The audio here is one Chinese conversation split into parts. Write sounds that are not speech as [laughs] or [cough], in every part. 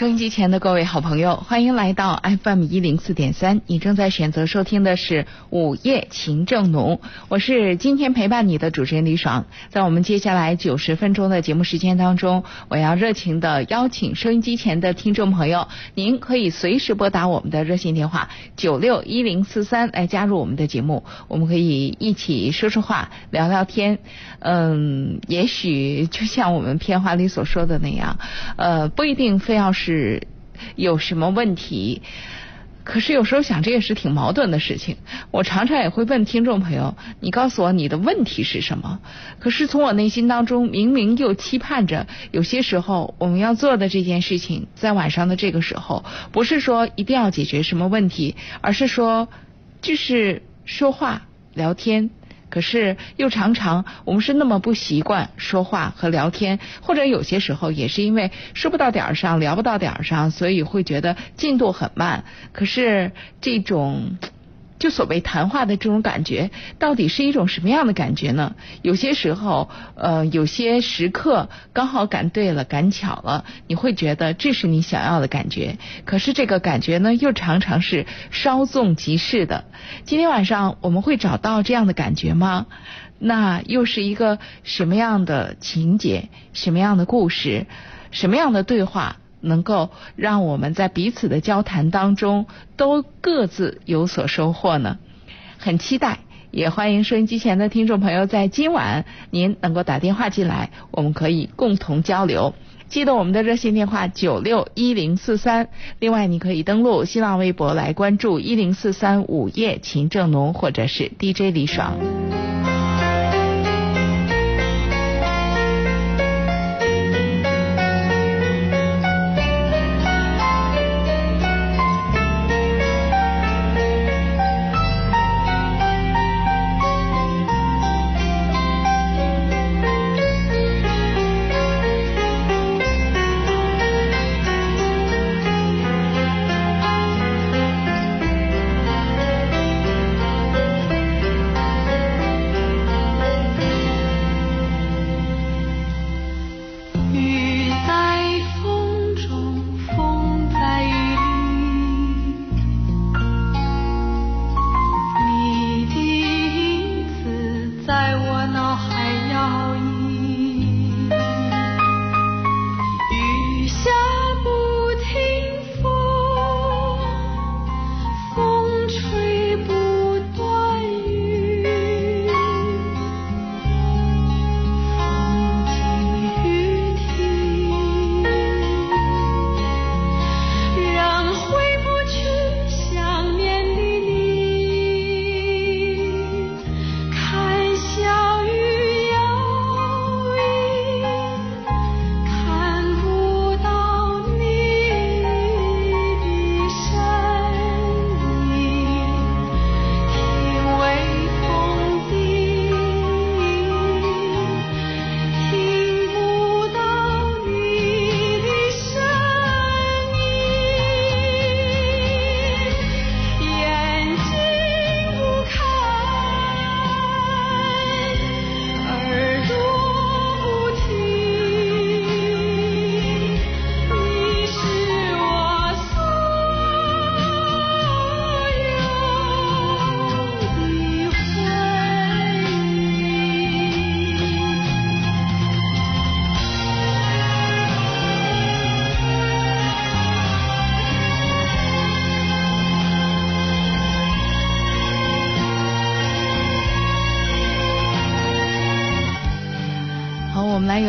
收音机前的各位好朋友，欢迎来到 FM 一零四点三。你正在选择收听的是午夜情正浓，我是今天陪伴你的主持人李爽。在我们接下来九十分钟的节目时间当中，我要热情的邀请收音机前的听众朋友，您可以随时拨打我们的热线电话九六一零四三来加入我们的节目，我们可以一起说说话、聊聊天。嗯，也许就像我们片花里所说的那样，呃，不一定非要是。是有什么问题？可是有时候想，这也是挺矛盾的事情。我常常也会问听众朋友：“你告诉我你的问题是什么？”可是从我内心当中，明明又期盼着，有些时候我们要做的这件事情，在晚上的这个时候，不是说一定要解决什么问题，而是说就是说话聊天。可是又常常我们是那么不习惯说话和聊天，或者有些时候也是因为说不到点儿上，聊不到点儿上，所以会觉得进度很慢。可是这种。就所谓谈话的这种感觉，到底是一种什么样的感觉呢？有些时候，呃，有些时刻刚好赶对了，赶巧了，你会觉得这是你想要的感觉。可是这个感觉呢，又常常是稍纵即逝的。今天晚上我们会找到这样的感觉吗？那又是一个什么样的情节？什么样的故事？什么样的对话？能够让我们在彼此的交谈当中都各自有所收获呢？很期待，也欢迎收音机前的听众朋友在今晚您能够打电话进来，我们可以共同交流。记得我们的热线电话九六一零四三，另外你可以登录新浪微博来关注一零四三午夜秦正农或者是 DJ 李爽。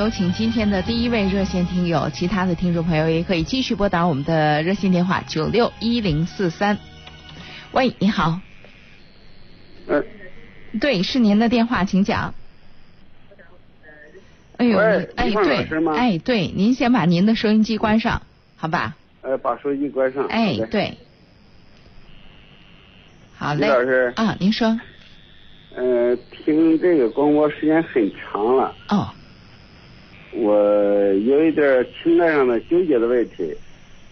有请今天的第一位热线听友，其他的听众朋友也可以继续拨打我们的热线电话九六一零四三。喂，你好。嗯。对，是您的电话，请讲。哎呦，哎对，哎对，您先把您的收音机关上，好吧？呃，把收音机关上。哎，对。好嘞。老师。啊，您说。呃，听这个广播时间很长了。哦。我有一点情感上的纠结的问题。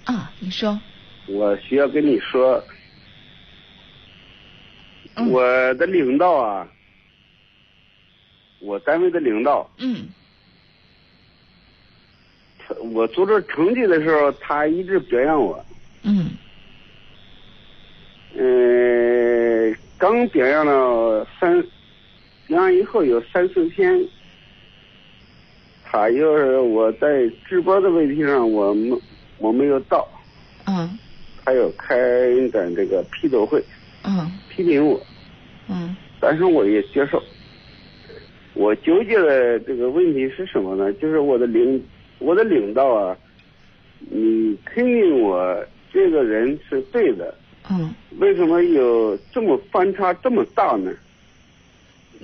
啊，你说。我需要跟你说，我的领导啊，我单位的领导。嗯。我做这成绩的时候，他一直表扬我。嗯嗯，刚表扬了三，表扬以后有三四天，他要是我在直播的问题上我没我没有到，嗯还有开展这个批斗会，嗯批评我，嗯但是我也接受。我纠结的这个问题是什么呢？就是我的领我的领导啊，你肯定我这个人是对的，嗯为什么有这么反差这么大呢？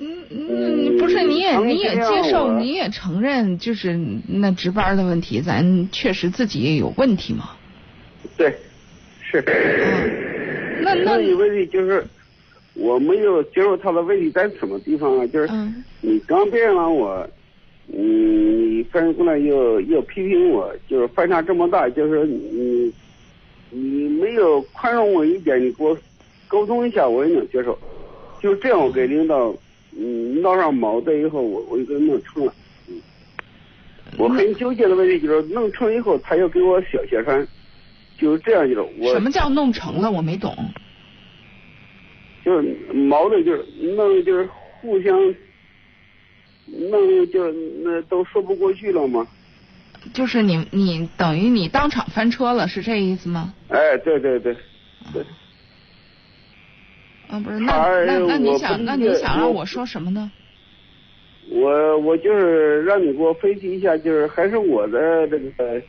嗯嗯，不是你也嗯你也接受，你也承认，就是那值班的问题，咱确实自己也有问题嘛。对，是。嗯那那你问题就是我没有接受他的问题在什么地方啊？就是嗯你刚表扬了我，嗯，你反过来又又批评我，就是反差这么大，就是你你没有宽容我一点，你给我沟通一下，我也能接受。就这样，我给领导嗯闹上矛盾以后，我我就给弄成了。嗯，我很纠结的问题就是弄成以后，他又给我小鞋穿，就是这样一种我什么叫弄成了？我没懂。就是矛盾，就是弄就是互相弄就那都说不过去了吗？就是你你等于你当场翻车了，是这意思吗？哎，对对对，对，啊，不是，那那那你想那你想让我说什么呢？我我就是让你给我分析一下，就是还是我的这个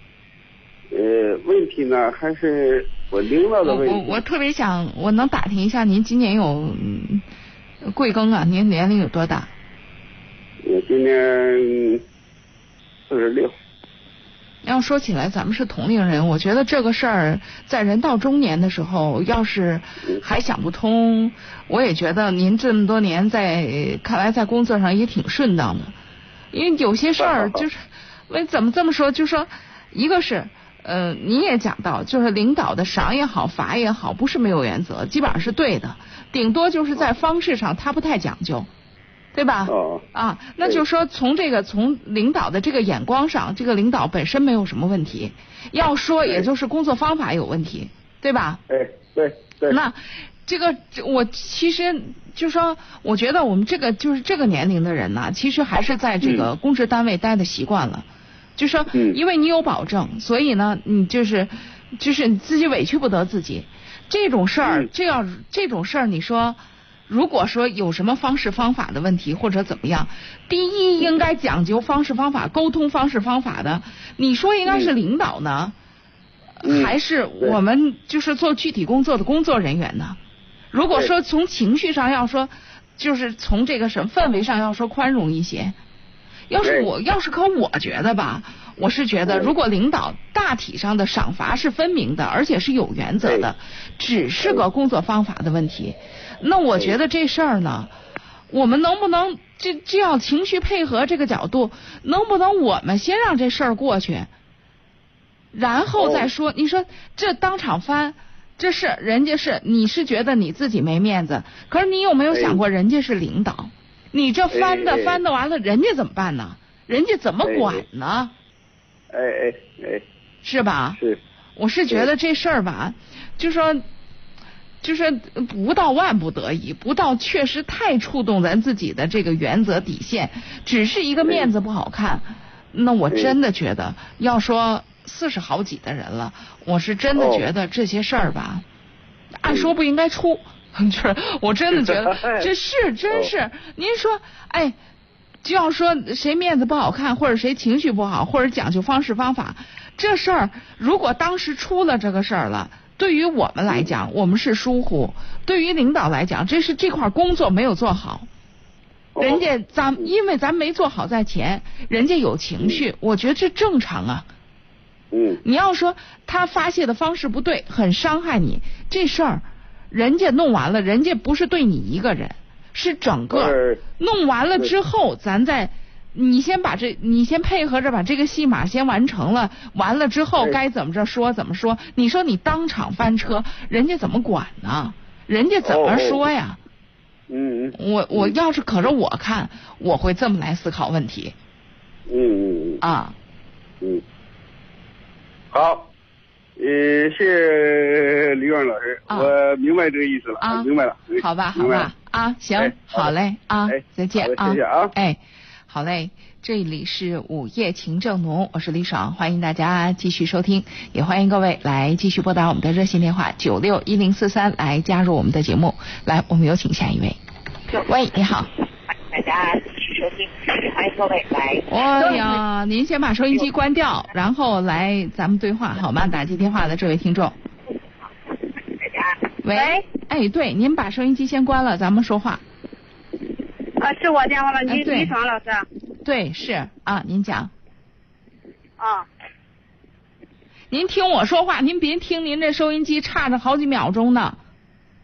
呃问题呢，还是我领导我的问题？我我特别想，我能打听一下您今年有嗯贵庚啊？您年龄有多大？我今年四十六。要说起来，咱们是同龄人，我觉得这个事儿在人到中年的时候，要是还想不通，我也觉得您这么多年在看来在工作上也挺顺当的，因为有些事儿就是，为怎么这么说？就说一个是。呃，你也讲到，就是领导的赏也好，罚也好，不是没有原则，基本上是对的，顶多就是在方式上他不太讲究，对吧？哦啊，那就说从这个从领导的这个眼光上，这个领导本身没有什么问题，要说也就是工作方法有问题，对吧？哎，对对。那这个我其实就说，我觉得我们这个就是这个年龄的人呢，其实还是在这个公职单位待的习惯了，就说嗯因为你有保证，所以呢，你就是就是你自己委屈不得自己。这种事儿，嗯这要这种事儿，你说。如果说有什么方式方法的问题或者怎么样，第一应该讲究方式方法、沟通方式方法的，你说应该是领导呢，嗯还是我们就是做具体工作的工作人员呢？如果说从情绪上要说，就是从这个什么氛围上要说宽容一些。要是我要是可我觉得吧，我是觉得如果领导大体上的赏罚是分明的，而且是有原则的，只是个工作方法的问题，那我觉得这事儿呢，我们能不能这这要情绪配合这个角度，能不能我们先让这事儿过去，然后再说？你说这当场翻。这是人家是你是觉得你自己没面子，可是你有没有想过人家是领导？你这翻的翻的完了，人家怎么办呢？人家怎么管呢？哎哎哎，是吧？是。我是觉得这事儿吧，就说，就是不到万不得已，不到确实太触动咱自己的这个原则底线，只是一个面子不好看，那我真的觉得，要说四十好几的人了，我是真的觉得这些事儿吧，按说不应该出。[laughs] 就是我真的觉得 [laughs] 这是真是，您说，哎，就要说谁面子不好看，或者谁情绪不好，或者讲究方式方法，这事儿如果当时出了这个事儿了，对于我们来讲，我们是疏忽；对于领导来讲，这是这块工作没有做好。人家咱因为咱没做好在前，人家有情绪，我觉得这正常啊。嗯。你要说他发泄的方式不对，很伤害你，这事儿。人家弄完了，人家不是对你一个人，是整个弄完了之后，咱再你先把这，你先配合着把这个戏码先完成了，完了之后该怎么着说怎么说。你说你当场翻车，人家怎么管呢？人家怎么说呀？嗯嗯。我我要是可着我看，我会这么来思考问题。嗯嗯嗯。啊。嗯。好，呃，谢谢李远老师，啊我明白这个意思了，啊明白了。嗯好吧，好吧，啊，行哎，好嘞啊哎，再见好的谢谢啊哎，好嘞，这里是午夜情正浓，我是李爽，欢迎大家继续收听，也欢迎各位来继续拨打我们的热线电话九六一零四三来加入我们的节目。来，我们有请下一位。喂，你好。大家继续收听，欢迎各位来。哎呀，您先把收音机关掉，然后来咱们对话好吗？打进电话的这位听众。喂喂，哎，对，您把收音机先关了，咱们说话。啊，是我电话吗？哎对李李爽老师啊。对，是啊，您讲。啊，您听我说话，您别听您这收音机差着好几秒钟呢。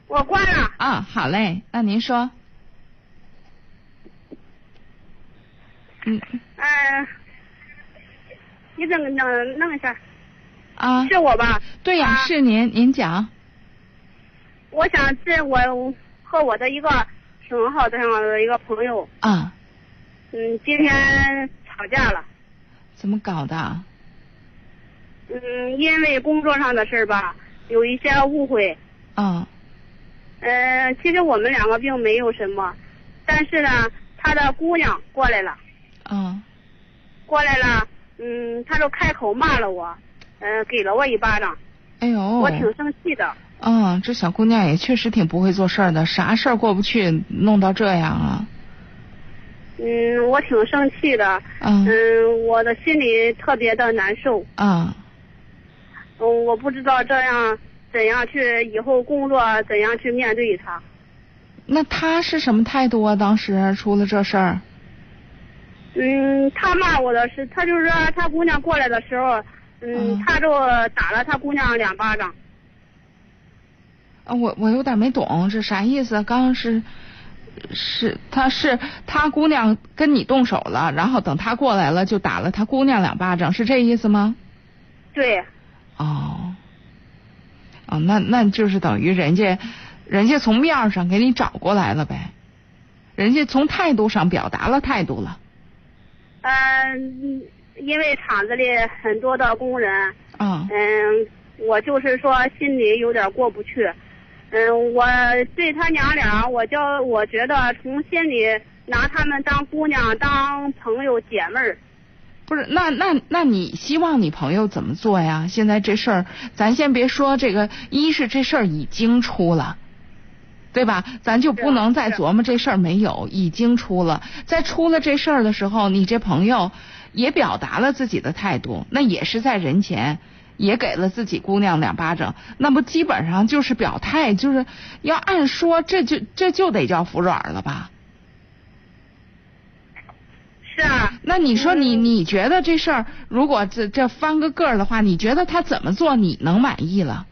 我关了。啊，好嘞，那您说。嗯嗯、你怎么弄弄一下，啊，是我吧？对呀、啊是您，您讲。我想是我和我的一个很好的一个朋友，啊，嗯，今天吵架了。怎么搞的？嗯，因为工作上的事儿吧，有一些误会。啊呃，其实我们两个并没有什么，但是呢，他的姑娘过来了。啊过来了，嗯，他就开口骂了我，嗯、给了我一巴掌，哎呦，我挺生气的。啊，这小姑娘也确实挺不会做事儿的，啥事儿过不去，弄到这样啊。嗯，我挺生气的，嗯嗯，我的心里特别的难受，啊，嗯，我不知道这样怎样去以后工作怎样去面对他。那她是什么态度啊？当时出了这事儿？嗯，他骂我的是，他就是说他姑娘过来的时候，嗯，嗯他就打了他姑娘两巴掌。啊，我我有点没懂，这啥意思？刚刚是是他是他姑娘跟你动手了，然后等他过来了就打了他姑娘两巴掌，是这意思吗？对，哦，哦，那那就是等于人家人家从面儿上给你找过来了呗，人家从态度上表达了态度了。嗯，因为厂子里很多的工人，嗯嗯，我就是说心里有点过不去。嗯，我对他娘俩，我就我觉得从心里拿他们当姑娘、当朋友、姐妹儿。不是，那那那你希望你朋友怎么做呀？现在这事儿，咱先别说这个，一是这事儿已经出了，对吧？咱就不能再琢磨这事儿没有，已经出了。在出了这事儿的时候，你这朋友也表达了自己的态度，那也是在人前。也给了自己姑娘两巴掌，那不基本上就是表态，就是要按说这就这就得叫服软了吧？是啊，那你说你嗯你觉得这事儿如果这这翻个个儿的话，你觉得他怎么做你能满意了？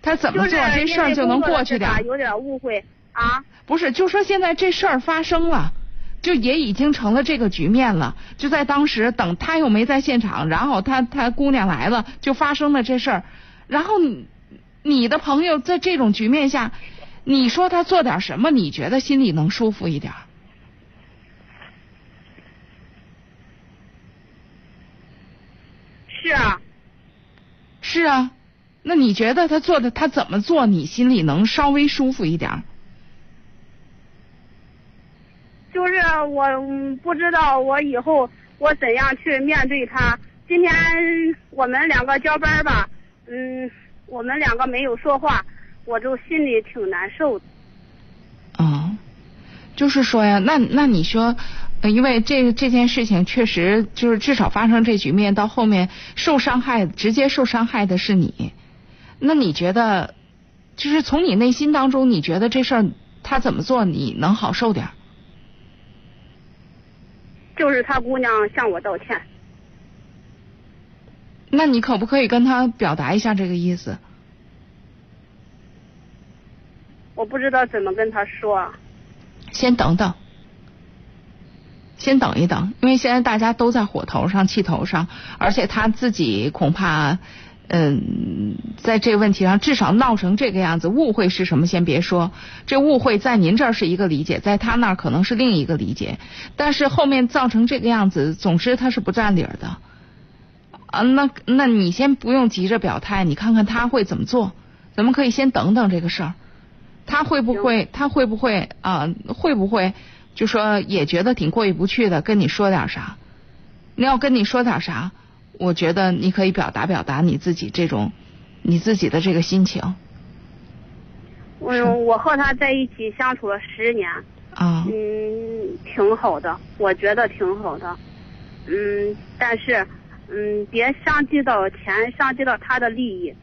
他怎么做这事儿就能过去点有点误会啊。不是，就说现在这事儿发生了，就也已经成了这个局面了。就在当时，等他又没在现场，然后他他姑娘来了，就发生了这事儿。然后你你的朋友在这种局面下，你说他做点什么，你觉得心里能舒服一点儿？是啊，是啊，那你觉得他做的他怎么做，你心里能稍微舒服一点儿？就是我不知道我以后我怎样去面对他。今天我们两个交班吧，嗯，我们两个没有说话，我就心里挺难受的。啊，就是说呀，那那你说，因为这这件事情确实就是至少发生这局面，到后面受伤害直接受伤害的是你，那你觉得，就是从你内心当中，你觉得这事儿他怎么做你能好受点儿？就是他姑娘向我道歉，那你可不可以跟他表达一下这个意思？我不知道怎么跟他说。先等等，先等一等，因为现在大家都在火头上、气头上，而且他自己恐怕，嗯，在这个问题上至少闹成这个样子，误会是什么先别说，这误会在您这儿是一个理解，在他那儿可能是另一个理解，但是后面造成这个样子，总之他是不占理儿的。啊，那那你先不用急着表态，你看看他会怎么做，咱们可以先等等这个事儿，他会不会他会不会啊会不会就说也觉得挺过意不去的，跟你说点啥？你要跟你说点啥？我觉得你可以表达表达你自己这种你自己的这个心情。嗯，我和他在一起相处了十年，啊，嗯，挺好的，我觉得挺好的，嗯，但是，嗯，别伤及到钱，伤及到他的利益。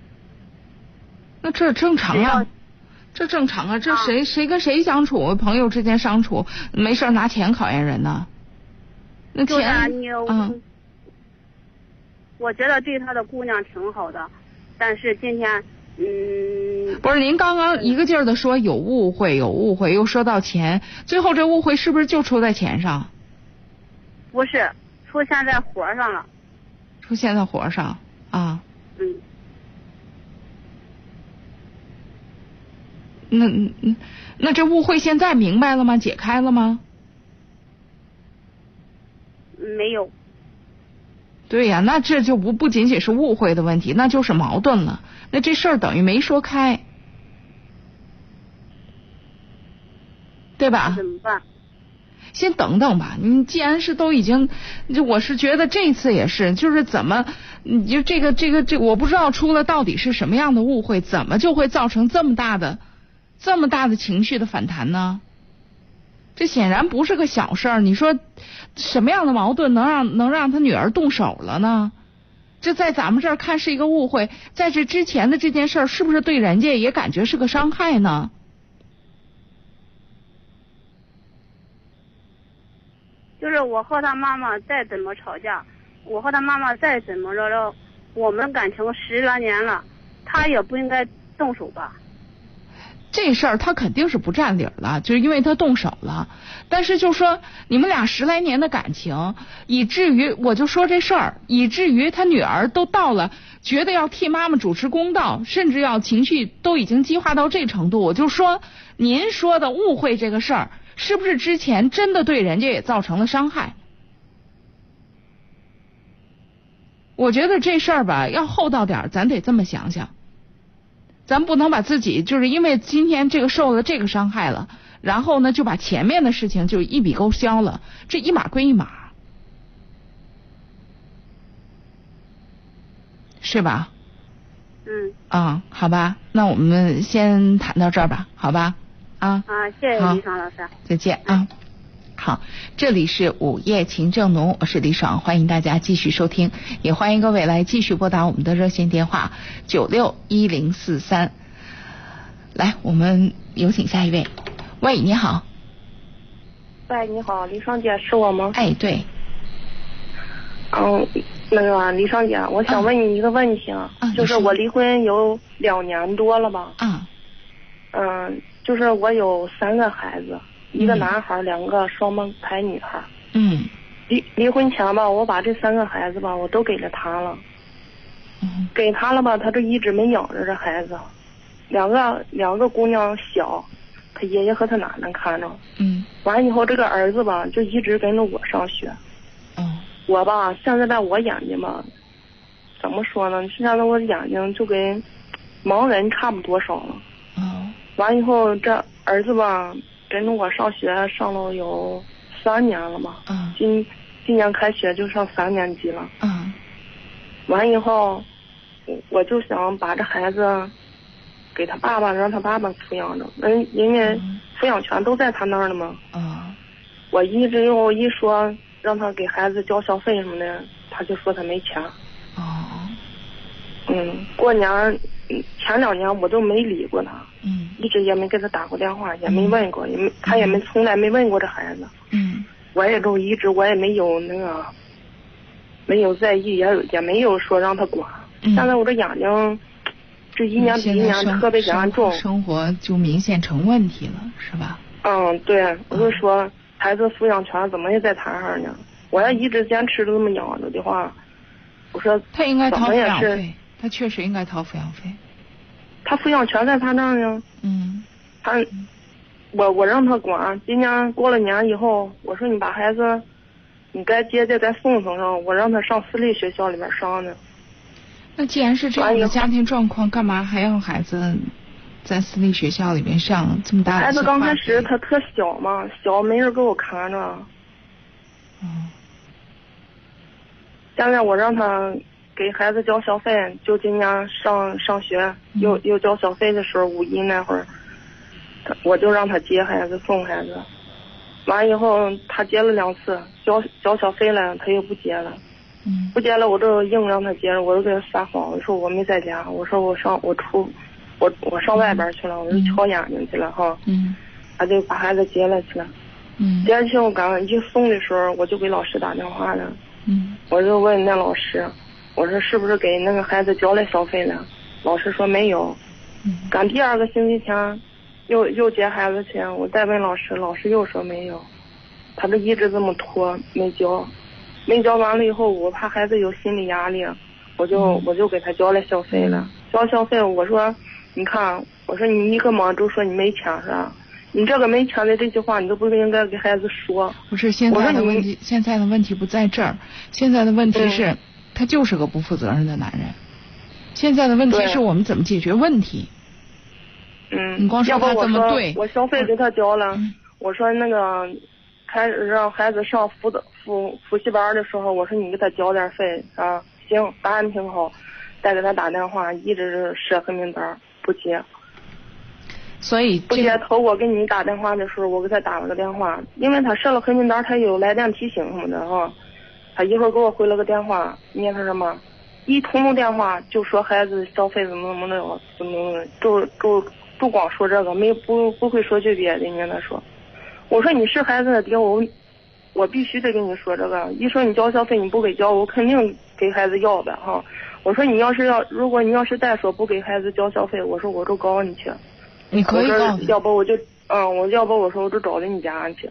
那这正常啊，这正常啊，这啊。谁谁跟谁相处，朋友之间相处，没事拿钱考验人呢？那就是啊钱，你，嗯，我觉得对他的姑娘挺好的，但是今天，嗯，不是您刚刚一个劲儿的说有误会，有误会，又说到钱，最后这误会是不是就出在钱上，不是出现在活上了，出现在活上啊？嗯，那那这误会现在明白了吗？解开了吗？没有，对呀，那这就不不仅仅是误会的问题，那就是矛盾了。那这事儿等于没说开，对吧？怎么办？先等等吧。你既然是都已经，就我是觉得这次也是，就是怎么，你就这个这个这，我不知道出了到底是什么样的误会，怎么就会造成这么大的这么大的情绪的反弹呢？这显然不是个小事儿。你说什么样的矛盾能让能让他女儿动手了呢？这在咱们这儿看是一个误会，在这之前的这件事儿，是不是对人家也感觉是个伤害呢？就是我和他妈妈再怎么吵架，我和他妈妈再怎么着着，我们感情十来年了，他也不应该动手吧？这事儿他肯定是不占理了，就是因为他动手了。但是就说你们俩十来年的感情，以至于我就说这事儿，以至于他女儿都到了觉得要替妈妈主持公道，甚至要情绪都已经激化到这程度。我就说您说的误会这个事儿，是不是之前真的对人家也造成了伤害？我觉得这事儿吧，要厚道点儿，咱得这么想想。咱不能把自己就是因为今天这个受了这个伤害了，然后呢就把前面的事情就一笔勾销了，这一码归一码，是吧？嗯啊、好吧，那我们先谈到这儿吧，好吧？啊，啊，谢谢李爽老师。再见啊。好，这里是午夜情正浓，我是李爽，欢迎大家继续收听，也欢迎各位来继续拨打我们的热线电话九六一零四三。来，我们有请下一位。喂，你好。喂，你好，李双姐是我吗？哎，对，嗯，那个李双姐，我想问你一个问题啊，啊就是我离婚有两年多了吧？啊，嗯，就是我有三个孩子，一个嗯男孩，两个双胞胎女孩。嗯离离婚前吧，我把这三个孩子吧，我都给了他了，嗯给他了吧，他就一直没养着这孩子。两个两个姑娘小，他爷爷和他奶奶看着。嗯完以后，这个儿子吧，就一直跟着我上学。嗯我吧，现在在我眼睛吧，怎么说呢？现在我眼睛就跟盲人差不多少了。嗯完以后，这儿子吧，跟着我上学上了有三年了嘛，嗯今今年开学就上三年级了。嗯完以后，我我就想把这孩子给他爸爸，让他爸爸抚养着。人人家嗯抚养权都在他那儿呢嘛。啊我一直又一说让他给孩子交学费什么的，他就说他没钱。哦嗯，过年嗯前两年我都没理过他，嗯一直也没给他打过电话，也没问过，也没他也没从来没问过这孩子。嗯我也都一直我也没有那个没有在意，也也没有说让他管。嗯现在我这眼睛这一年比一年特别严重生。活就明显成问题了，是吧？嗯，对，我就说孩子抚养权怎么也在他那儿呢？我要一直坚持这么养着的话，我说他应该怎掏抚么也是养费，他确实应该掏抚养费。他抚养权在他那儿呢。嗯他，我我让他管。今年过了年以后，我说你把孩子你该接的再送送上，我让他上私立学校里面上呢。那既然是这样的家庭状况，干嘛还要孩子在私立学校里面上这么大的？孩子刚开始他特小嘛，小没人给我看着。嗯。现在我让他给孩子交小费，就今年上上学又又交小费的时候，五一那会儿，我就让他接孩子送孩子。完以后他接了两次，交交小费了，他又不接了。嗯。不接了，我就硬让他接着，我就给他撒谎，我说我没在家，我说我上我出，我我上外边去了，我就瞧眼睛去了哈。嗯。他就把孩子接了去了。嗯。接去我刚一送的时候，我就给老师打电话了。嗯。我就问那老师，我说是不是给那个孩子交了小费了？老师说没有。嗯。赶第二个星期天，又又接孩子去，我再问老师，老师又说没有。他就一直这么拖，没交。没交完了以后，我怕孩子有心理压力，我就我就给他交了小费了。交小费，我说，你看，我说你一个忙就说你没钱是吧？你这个没钱的这句话，你都不应该给孩子说。不是现在的问题，现在的问题不在这儿，现在的问题是，他就是个不负责任的男人。现在的问题是我们怎么解决问题？嗯。你光说他这么对。我消费给他交了，我说那个，开始让孩子上辅导辅补习班的时候，我说你给他交点费啊。行，答案挺好，再给他打电话，一直设黑名单不接。所以不接头我给你打电话的时候，我给他打了个电话，因为他设了黑名单，他有来电提醒什么的哈。他一会儿给我回了个电话，你看他什么？一通通电话就说孩子消费怎么怎么的，怎么怎么，就就不光说这个，没不不会说句别的。你跟他说，我说你是孩子的爹，我我必须得跟你说这个。一说你交消费你不给交，我肯定给孩子要呗哈。我说你要是要，如果你要是再说不给孩子交消费，我说我就告你去。你可以告。要不我就嗯，我要不我说我就找到你家去，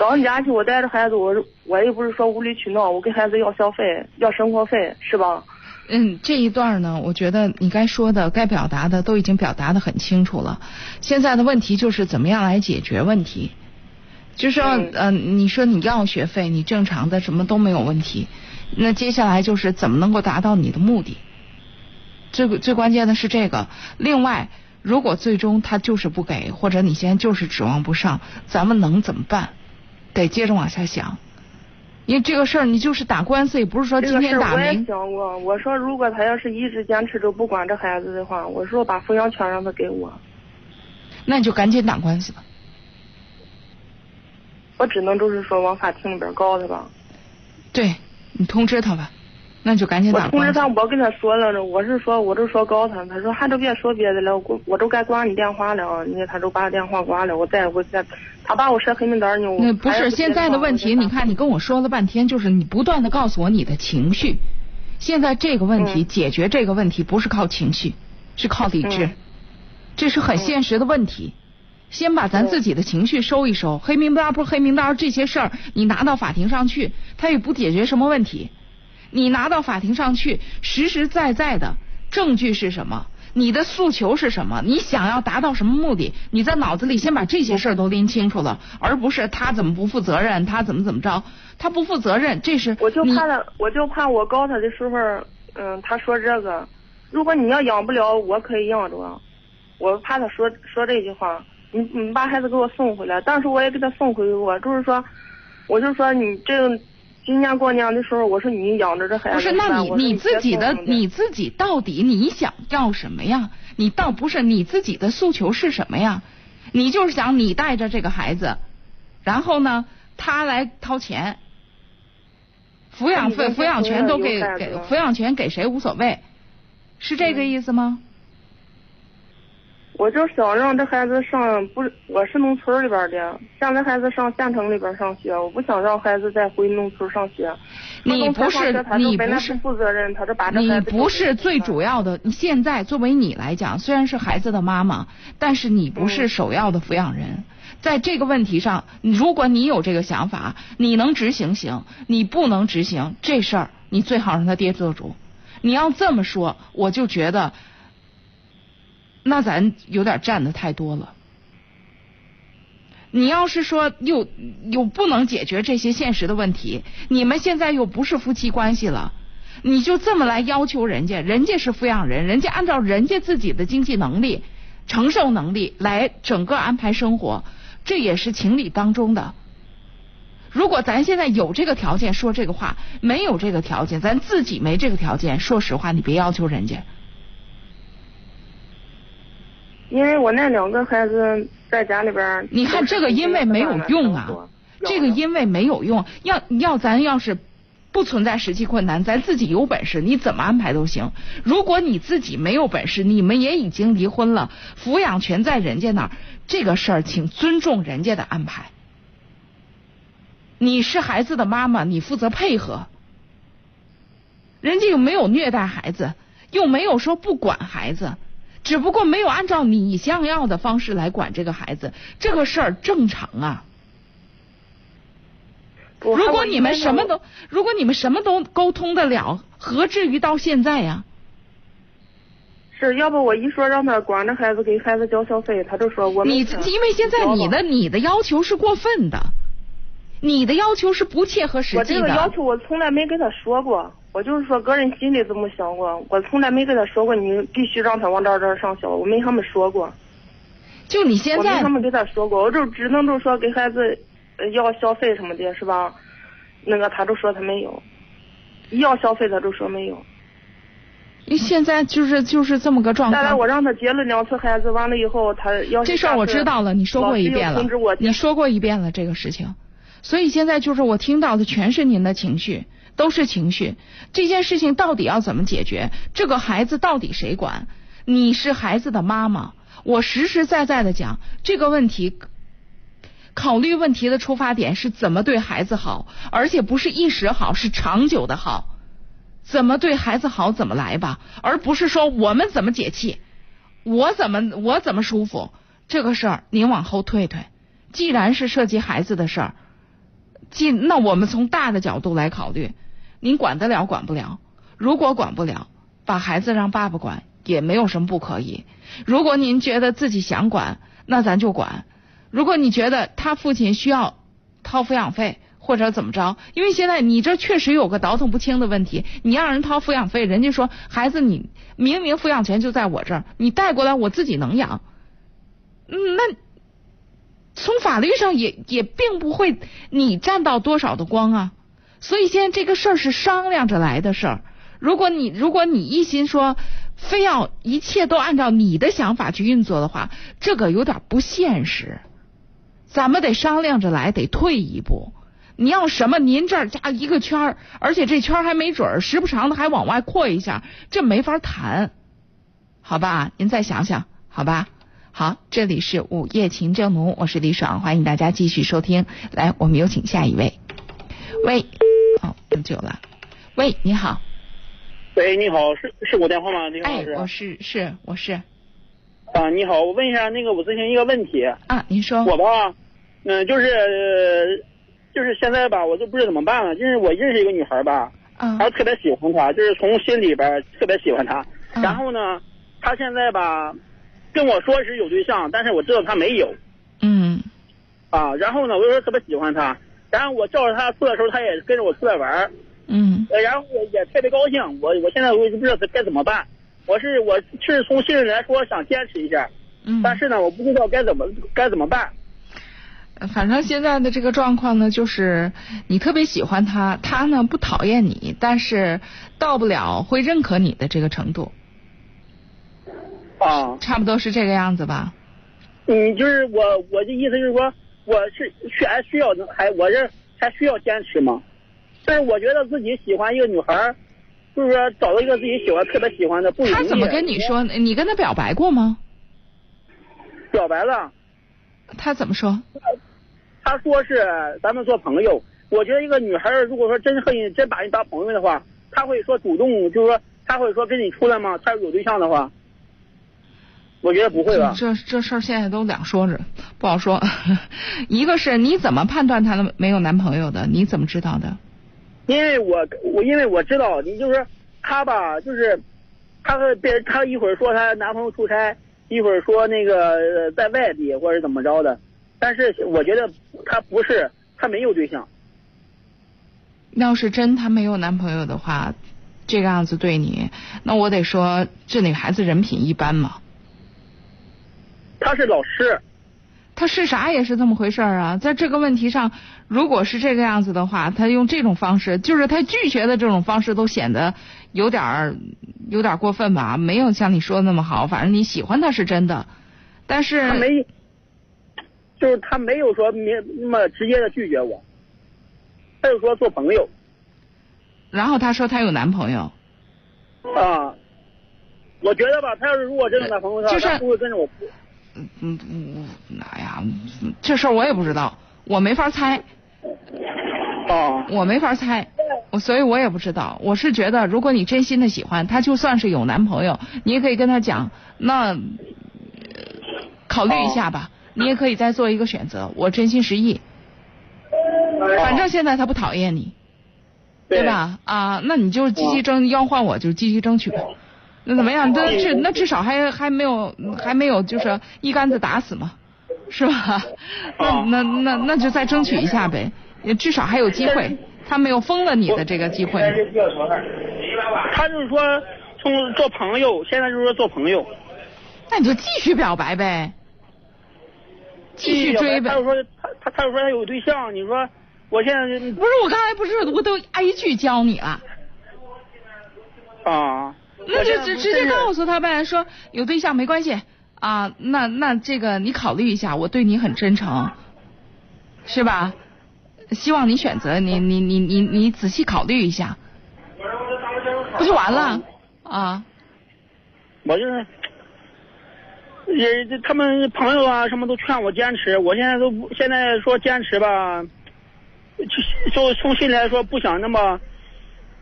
找你家去，我带着孩子，我我也不是说无理取闹，我给孩子要消费，要生活费，是吧？嗯，这一段呢，我觉得你该说的、该表达的都已经表达的很清楚了。现在的问题就是怎么样来解决问题。就说嗯，你说你要学费，你正常的什么都没有问题。那接下来就是怎么能够达到你的目的？最最关键的是这个。另外。如果最终他就是不给，或者你现在就是指望不上，咱们能怎么办？得接着往下想，因为这个事儿你就是打官司，也不是说今天打明。我也想过，我说如果他要是一直坚持着不管这孩子的话，我说把抚养权让他给我。那你就赶紧打官司吧。我只能就是说往法庭里边告他吧。对，你通知他吧。那就赶紧打。我通知他，我跟他说了，我是说，我就说告诉他。他说还都别说别的了，我我都该挂你电话了。你看他都把电话挂了，我再我再，他把我设黑名单呢。那不是现在的问题，你看你跟我说了半天，就是你不断的告诉我你的情绪。现在这个问题解决这个问题不是靠情绪，是靠理智，这是很现实的问题。先把咱自己的情绪收一收，黑名单不是黑名单这些事儿，你拿到法庭上去，他也不解决什么问题。你拿到法庭上去，实实在在的证据是什么？你的诉求是什么？你想要达到什么目的？你在脑子里先把这些事儿都拎清楚了，而不是他怎么不负责任，他怎么怎么着，他不负责任，这是我就怕他，我就怕我告他的时候，嗯，他说这个，如果你要养不了，我可以养着，我怕他说说这句话，你你把孩子给我送回来，当时我也给他送回去过，就是说，我就说你这。今年过年的时候，我说你养着这孩子，不是？那你你自己的你自己到底你想要什么呀？你倒不是你自己的诉求是什么呀？你就是想你带着这个孩子，然后呢，他来掏钱，抚养费、抚养权都给给抚养权给谁无所谓，是这个意思吗？我就想让这孩子上，不是我是农村里边的，现在孩子上县城里边上学，我不想让孩子再回农村上学。你不是你不是负责任，他就把这你不是最主要的。现在作为你来讲，虽然是孩子的妈妈，但是你不是首要的抚养人。在这个问题上，如果你有这个想法，你能执行行，你不能执行这事儿，你最好让他爹做主。你要这么说，我就觉得。那咱有点占的太多了。你要是说又又不能解决这些现实的问题，你们现在又不是夫妻关系了，你就这么来要求人家，人家是抚养人，人家按照人家自己的经济能力、承受能力来整个安排生活，这也是情理当中的。如果咱现在有这个条件说这个话，没有这个条件，咱自己没这个条件，说实话，你别要求人家。因为我那两个孩子在家里边儿，你看这个因为没有用啊，这个因为没有用。要要咱要是不存在实际困难，咱自己有本事，你怎么安排都行。如果你自己没有本事，你们也已经离婚了，抚养权在人家那儿，这个事儿请尊重人家的安排。你是孩子的妈妈，你负责配合。人家又没有虐待孩子，又没有说不管孩子。只不过没有按照你想要的方式来管这个孩子，这个事儿正常啊。如果你们什么都，如果你们什么都沟通得了，何至于到现在呀？是要不我一说让他管着孩子给孩子交学费，他就说我你因为现在你的你的要求是过分的，你的要求是不切合实际的。我这个要求我从来没跟他说过。我就是说，个人心里这么想过，我从来没跟他说过，你必须让他往这儿这儿上学，我没他们说过。就你现在，我没他们跟他说过，我就只能就说给孩子要消费什么的，是吧？那个他就说他没有，要消费他就说没有。你现在就是就是这么个状况。再来，我让他接了两次孩子，完了以后他要这事儿我知道了，你说过一遍了，你说过一遍了这个事情，所以现在就是我听到的全是您的情绪。都是情绪，这件事情到底要怎么解决？这个孩子到底谁管？你是孩子的妈妈，我实实在在的讲这个问题，考虑问题的出发点是怎么对孩子好，而且不是一时好，是长久的好。怎么对孩子好，怎么来吧，而不是说我们怎么解气，我怎么我怎么舒服，这个事儿您往后退退。既然是涉及孩子的事儿，既那我们从大的角度来考虑。您管得了管不了？如果管不了，把孩子让爸爸管也没有什么不可以。如果您觉得自己想管，那咱就管。如果你觉得他父亲需要掏抚养费或者怎么着，因为现在你这确实有个倒腾不清的问题，你让人掏抚养费，人家说孩子你明明抚养权就在我这儿，你带过来我自己能养。嗯，那从法律上也也并不会你占到多少的光啊。所以现在这个事儿是商量着来的事儿。如果你如果你一心说非要一切都按照你的想法去运作的话，这个有点不现实。咱们得商量着来，得退一步。你要什么？您这儿加一个圈儿，而且这圈儿还没准儿，时不常的还往外扩一下，这没法谈，好吧？您再想想，好吧？好，这里是午夜情正浓，我是李爽，欢迎大家继续收听。来，我们有请下一位。喂。哦，很久了。喂，你好。喂，你好，是是我电话吗？李老师。哎，我是是我是。啊，你好，我问一下，那个我咨询一个问题。啊，您说。我吧，嗯，就是就是现在吧，我就不知道怎么办了。就是我认识一个女孩吧，啊，还特别喜欢她，就是从心里边特别喜欢她。然后呢，她现在吧跟我说是有对象，但是我知道他没有。嗯。啊，然后呢，我就说特别喜欢他。然后我叫着他出来的时候，他也跟着我出来玩嗯。然后也特别高兴。我我现在我也不知道该怎么办。我是我是从心里来说想坚持一下。嗯。但是呢，我不知道该怎么该怎么办。反正现在的这个状况呢，就是你特别喜欢他，他呢不讨厌你，但是到不了会认可你的这个程度。啊。差不多是这个样子吧。嗯，就是我我的意思就是说。我是需还需要还我这还需要坚持吗？但是我觉得自己喜欢一个女孩，就是说找到一个自己喜欢特别喜欢的不容易。他怎么跟你说？你跟他表白过吗？表白了。他怎么说？他说是咱们做朋友。我觉得一个女孩如果说真和你真把你当朋友的话，他会说主动，就是说他会说跟你出来吗？他有对象的话。我觉得不会吧。这这事儿现在都两说着，不好说。[laughs] 一个是你怎么判断她没有男朋友的？你怎么知道的？因为我我因为我知道，你就是她吧，就是她和别人，她一会儿说她男朋友出差，一会儿说那个在外地或者怎么着的，但是我觉得她不是，她没有对象。要是真她没有男朋友的话，这个样子对你，那我得说这女孩子人品一般嘛。他是老师，他是啥也是这么回事儿啊，在这个问题上，如果是这个样子的话，他用这种方式，就是他拒绝的这种方式，都显得有点儿有点过分吧？没有像你说的那么好，反正你喜欢他是真的，但是他没，就是他没有说明那么直接的拒绝我，他就说做朋友然后他说他有男朋友，啊。我觉得吧，他要是如果真有男朋友的话，就是他不会跟着我。嗯嗯嗯，哎呀，这事儿我也不知道，我没法猜，啊我没法猜，我所以我也不知道。我是觉得，如果你真心的喜欢他，就算是有男朋友，你也可以跟他讲，那、考虑一下吧，你也可以再做一个选择。我真心实意，反正现在他不讨厌你，对？吧？啊，那你就积极争，要换我就积极争取呗。那怎么样？那至那至少还还没有还没有就是一竿子打死嘛，是吧？那那那那就再争取一下呗，也至少还有机会。他没有封了你的这个机会。他就是说从做朋友，现在就是说做朋友，那你就继续表白呗，继续追呗他。就说他他他就说他有对象，你说我现在不是我刚才不是我都挨句教你了，啊，那就直直接告诉他呗，说有对象没关系啊，那那这个你考虑一下，我对你很真诚，是吧？希望你选择你你你你你仔细考虑一下，不就完了啊？我就是也他们朋友啊什么都劝我坚持，我现在都不现在说坚持吧，就就从心里来说不想那么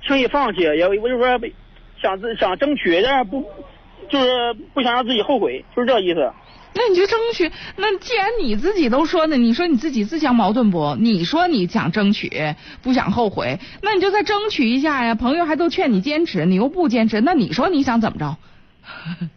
轻易放弃，也我就说想自想争取，但是不就是不想让自己后悔，就是这意思。那你就争取。那既然你自己都说呢，你说你自己自相矛盾不？你说你想争取，不想后悔，那你就再争取一下呀。朋友还都劝你坚持，你又不坚持，那你说你想怎么着？[laughs]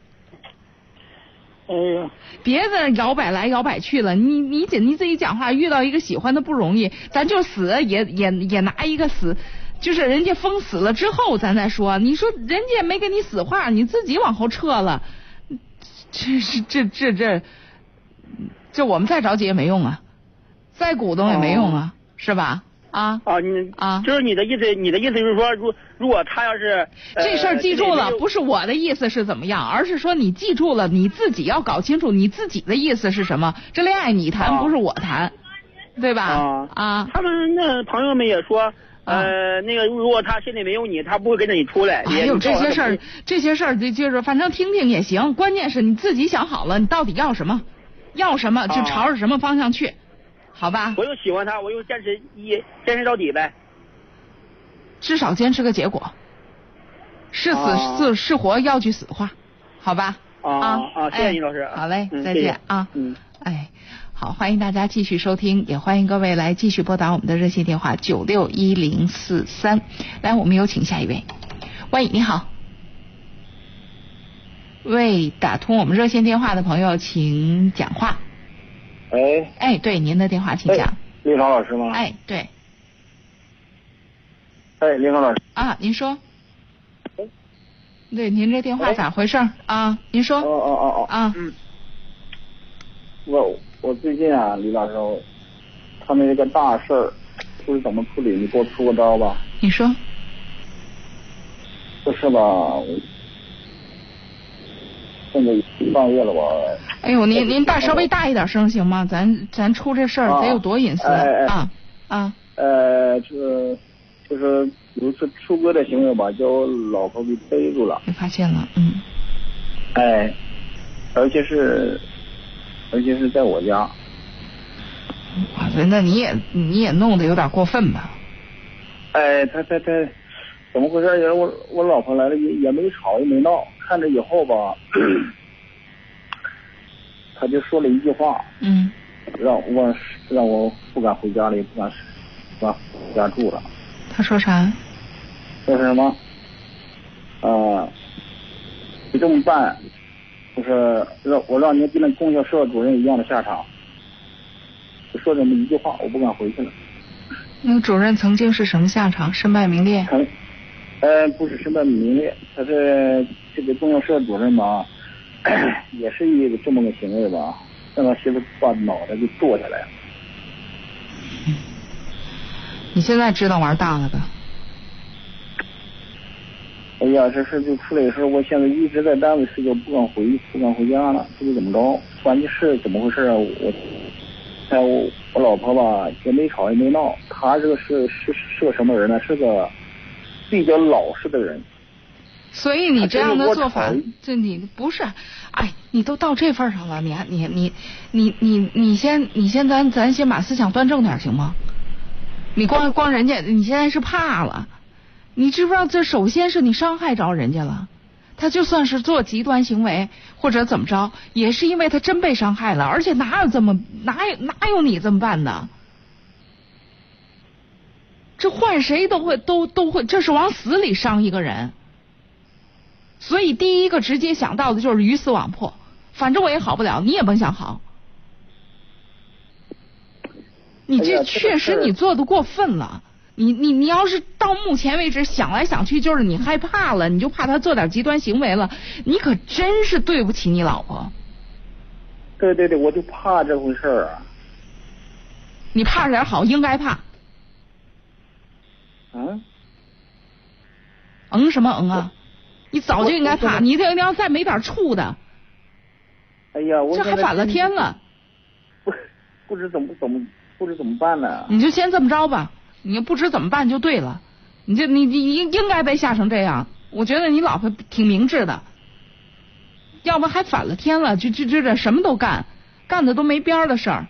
哎呀，别在那摇摆来摇摆去了，你你姐你自己讲话，遇到一个喜欢的不容易，咱就死也也也拿一个死，就是人家封死了之后咱再说。你说人家没给你死话，你自己往后撤了，这是这这这，这我们再着急也没用啊，再鼓动也没用啊，是吧？啊，啊，你啊就是你的意思，你的意思就是说，如如果他要是、呃这事儿记住了，不是是我的意思是怎么样，而是说你记住了，你自己要搞清楚你自己的意思是什么。这恋爱你谈，啊不是我谈，对吧？啊啊，他们那朋友们也说，呃，那个如果他心里没有你，他不会跟着你出来。也哎呦，这些事儿这些事儿就就是反正听听也行，关键是你自己想好了，你到底要什么，要什么就啊朝着什么方向去，好吧？我就喜欢他，我就坚持一坚持到底呗。至少坚持个结果，是死啊是是活要句死话，好吧？啊啊谢谢哎你老师好嘞，再见啊。嗯。哎，好，欢迎大家继续收听，也欢迎各位来继续拨打我们的热线电话九六一零四三。来，我们有请下一位。喂，你好。喂，打通我们热线电话的朋友，请讲话。哎，哎，对，您的电话请讲。林航老师吗？哎，对，哎，林航老师，啊，您说。哎对，您这电话咋回事儿啊？您哦说。哦哦哦，啊，嗯，我我最近啊，李老师，他们这个大事儿，不知怎么处理，你给我出个招吧。你说。这事吧，现在一半月了吧。哎呦，您您大稍微大一点声行吗？咱咱出这事儿啊得有多隐私哎哎哎啊啊！呃，就是就是有一次出轨的行为吧，叫我老婆给逮住了，被发现了，嗯，哎，而且是而且是在我家，哇塞，那你也你也弄得有点过分吧？哎，他他他怎么回事？我我老婆来了也也没吵也没闹，看着以后吧，他就说了一句话，嗯让我让我不敢回家了，也不敢不敢回家住了。他说啥？说什么？呃，你这么办，就是让我让您跟那供销社主任一样的下场。就说这么一句话，我不敢回去了。那个主任曾经是什么下场？身败名裂。他，呃，不是身败名裂，他是这个供销社主任吧，也是一个这么个行为吧，让他媳妇把脑袋给剁下来了。你现在知道玩大了吧？哎呀，这事就出来的时候，我现在一直在单位睡觉，不敢回，不敢回家了，不知怎么着。关键是怎么回事啊？我，哎，我我老婆吧，也没吵也没闹，她这个是是是个什么人呢？是个比较老实的人。所以你这样的做法这你不是，哎，你都到这份上了，你还你你你你你先你先咱咱先把思想端正点行吗？你光光人家，你现在是怕了，你知不知道这首先是你伤害着人家了，他就算是做极端行为或者怎么着，也是因为他真被伤害了，而且哪有这么哪有哪有你这么办的？这换谁都会都都会，这是往死里伤一个人。所以第一个直接想到的就是鱼死网破，反正我也好不了，你也甭想好。你这确实你做的过分了。你你你要是到目前为止想来想去就是你害怕了，你就怕他做点极端行为了，你可真是对不起你老婆。对对对，我就怕这回事儿啊。你怕点好，应该怕。嗯，嗯什么嗯啊？你早就应该怕，你这要再没点怵的，哎呀，我这还反了天了。不不知怎么怎么不知怎么办呢？你就先这么着吧，你不知怎么办就对了。你就你你应应该被吓成这样，我觉得你老婆挺明智的，要不还反了天了，就就就这什么都干，干的都没边儿的事儿。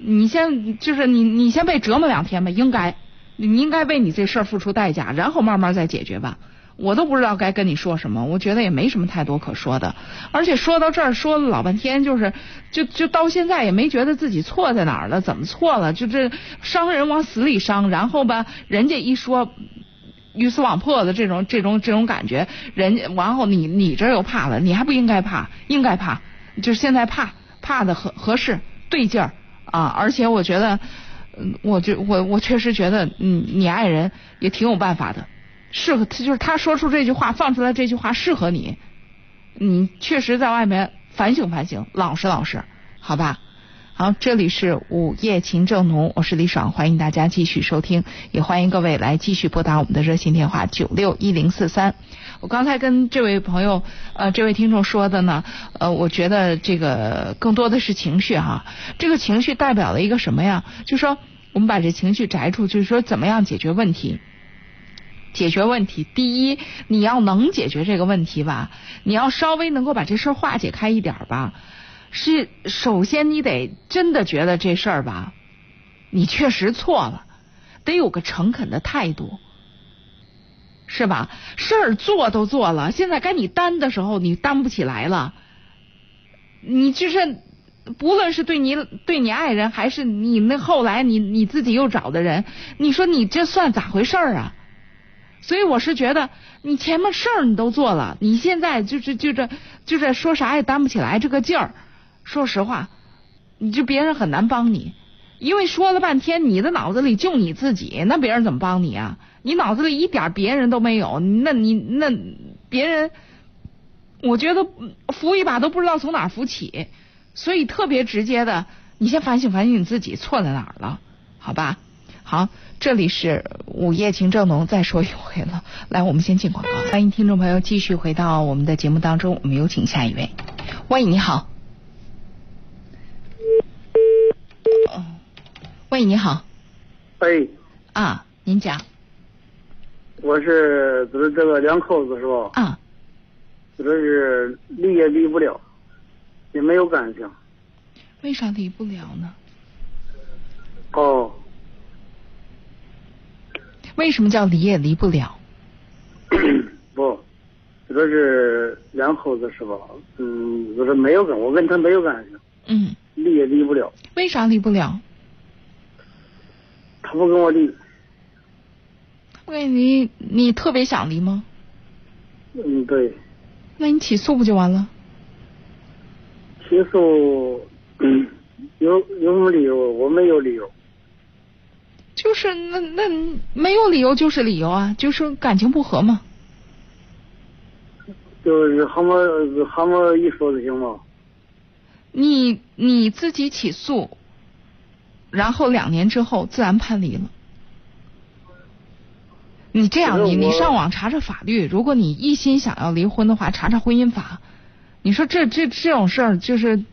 你先就是你你先被折磨两天吧，应该，你应该为你这事儿付出代价，然后慢慢再解决吧。我都不知道该跟你说什么，我觉得也没什么太多可说的。而且说到这儿说了老半天，就是就就到现在也没觉得自己错在哪儿了，怎么错了？就这伤人往死里伤，然后吧，人家一说鱼死网破的这种这种这种感觉，人家然后你你这又怕了，你还不应该怕，应该怕，就是现在怕怕的合合适对劲儿啊！而且我觉得，嗯，我就我我确实觉得，嗯，你爱人也挺有办法的。适合他就是他说出这句话，放出来这句话适合你，你确实在外面反省反省，老实老实，好吧？好，这里是午夜情正浓，我是李爽，欢迎大家继续收听，也欢迎各位来继续拨打我们的热线电话九六一零四三。我刚才跟这位朋友，呃，这位听众说的呢，呃，我觉得这个更多的是情绪哈，这个情绪代表了一个什么呀？就说我们把这情绪摘出，去说怎么样解决问题。解决问题，第一，你要能解决这个问题吧，你要稍微能够把这事化解开一点吧。是，首先你得真的觉得这事儿吧，你确实错了，得有个诚恳的态度，是吧？事儿做都做了，现在该你担的时候，你担不起来了。你就是，不论是对你对你爱人，还是你那后来你你自己又找的人，你说你这算咋回事儿啊？所以我是觉得，你前面事儿你都做了，你现在就是就这就这说啥也担不起来这个劲儿。说实话，你就别人很难帮你，因为说了半天，你的脑子里就你自己，那别人怎么帮你啊？你脑子里一点别人都没有，那你那别人，我觉得扶一把都不知道从哪扶起，所以特别直接的，你先反省反省你自己错在哪儿了，好吧？好，这里是午夜情正浓，再说一回了。来，我们先进广告，欢迎听众朋友继续回到我们的节目当中。我们有请下一位。喂，你好。哦，喂，你好。喂，啊，您讲我是就是这个两口子是吧？啊，就是离也离不了，也没有感情。为啥离不了呢？哦，为什么叫离也离不了？[coughs] 不，这个是两口子是吧？嗯，就是没有感，我跟他没有感情，嗯，离也离不了。为啥离不了？他不跟我离，不跟你离你特别想离吗？嗯，对，那你起诉不就完了？起诉，嗯，有有什么理由？我没有理由。就是那那没有理由就是理由啊，就是感情不和嘛。就是他们他们一说就行吗？你你自己起诉，然后两年之后自然判离了。你这样，你你上网查查法律，如果你一心想要离婚的话，查查婚姻法。你说这这这种事儿，就是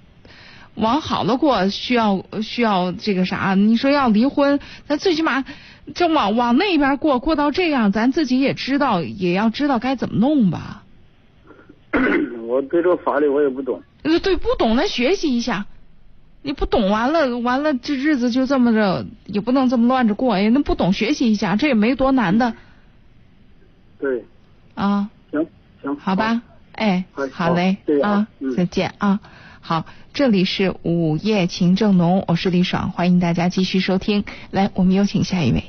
往好了过，需要需要这个啥？你说要离婚，咱最起码就往往那边过，过到这样，咱自己也知道，也要知道该怎么弄吧。[clears throat] 我对这个法律我也不懂。呃，对，不懂那学习一下。你不懂完了，完了这日子就这么着，也不能这么乱着过呀。那不懂学习一下，这也没多难的。对。啊。行行。好吧，哎，好嘞，啊，再见啊。好，这里是午夜情正浓，我是李爽，欢迎大家继续收听。来，我们有请下一位。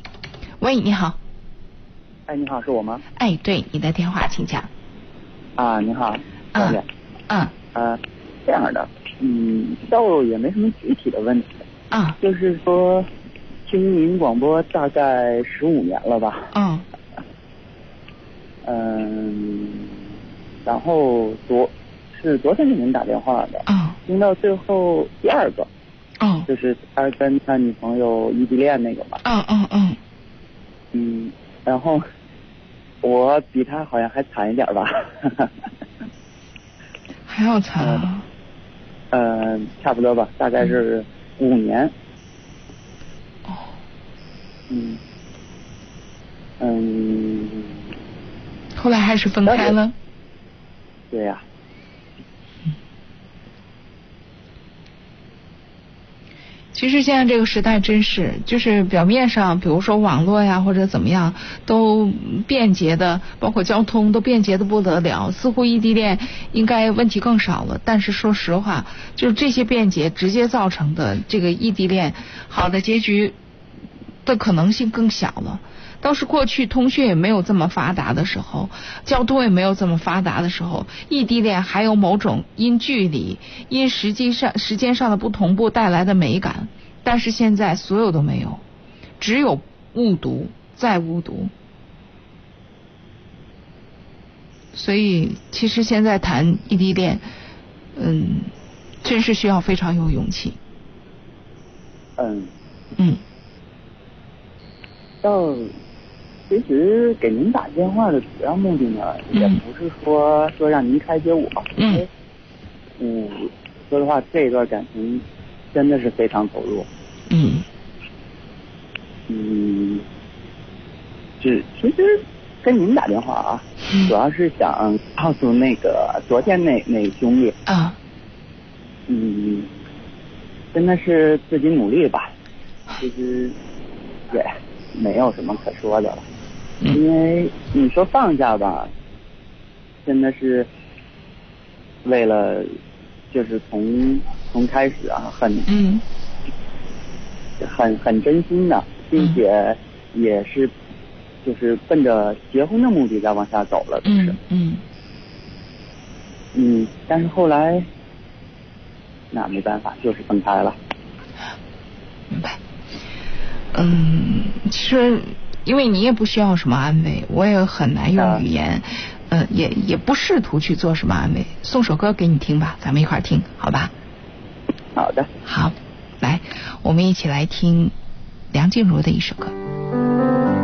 喂，你好。哎，你好，是我吗？哎，对，你的电话，请讲。啊，你好，小姐。嗯。呃，这样的，嗯，倒也没什么具体的问题。啊。就是说，听您广播大概十五年了吧？嗯。嗯，然后昨是昨天给您打电话的。啊。听到最后第二个。哦。就是他跟他女朋友异地恋那个嘛。嗯嗯嗯。嗯，然后。我比他好像还惨一点吧，还要惨啊？嗯，差不多吧，大概是五年。哦。嗯。嗯。后来还是分开了。对呀。其实现在这个时代真是，就是表面上，比如说网络呀或者怎么样，都便捷的，包括交通都便捷的不得了，似乎异地恋应该问题更少了。但是说实话，就是这些便捷直接造成的这个异地恋好的结局的可能性更小了。倒是过去通讯也没有这么发达的时候，交通也没有这么发达的时候，异地恋还有某种因距离、因实际上时间上的不同步带来的美感。但是现在所有都没有，只有误读再误读。所以其实现在谈异地恋，嗯，真是需要非常有勇气。嗯。嗯。到。其实给您打电话的主要目的呢，也不是说说让您开解我，因为，嗯，说实话，这段感情真的是非常投入。嗯。嗯，只其实跟您打电话啊，主要是想告诉那个昨天那那兄弟啊，嗯，真的是自己努力吧，其实也没有什么可说的了。因为你说放下吧，真的是为了就是从从开始啊，很嗯很很真心的，并且也是就是奔着结婚的目的在往下走了，嗯嗯嗯，但是后来那没办法，就是分开了。明白。嗯，其实。因为你也不需要什么安慰，我也很难用语言，呃，也也不试图去做什么安慰。送首歌给你听吧，咱们一块儿听，好吧？好的。好，来，我们一起来听梁静茹的一首歌。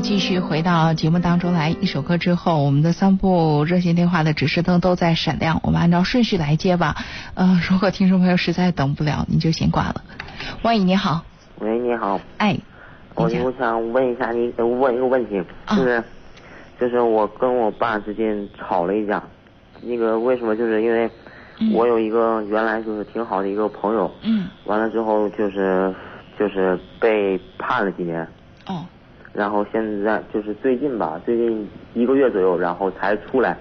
家继续回到节目当中来。一首歌之后，我们的三部热线电话的指示灯都在闪亮，我们按照顺序来接吧。呃，如果听众朋友实在等不了，你就先挂了。喂，你好，喂，你好，哎，我我想问一下你，呃问一个问题，啊就是，就是我跟我爸之间吵了一架，那个为什么？就是因为嗯我有一个原来就是挺好的一个朋友，嗯，完了之后就是就是被判了几年，哦，然后现在就是最近吧，最近一个月左右，然后才出来，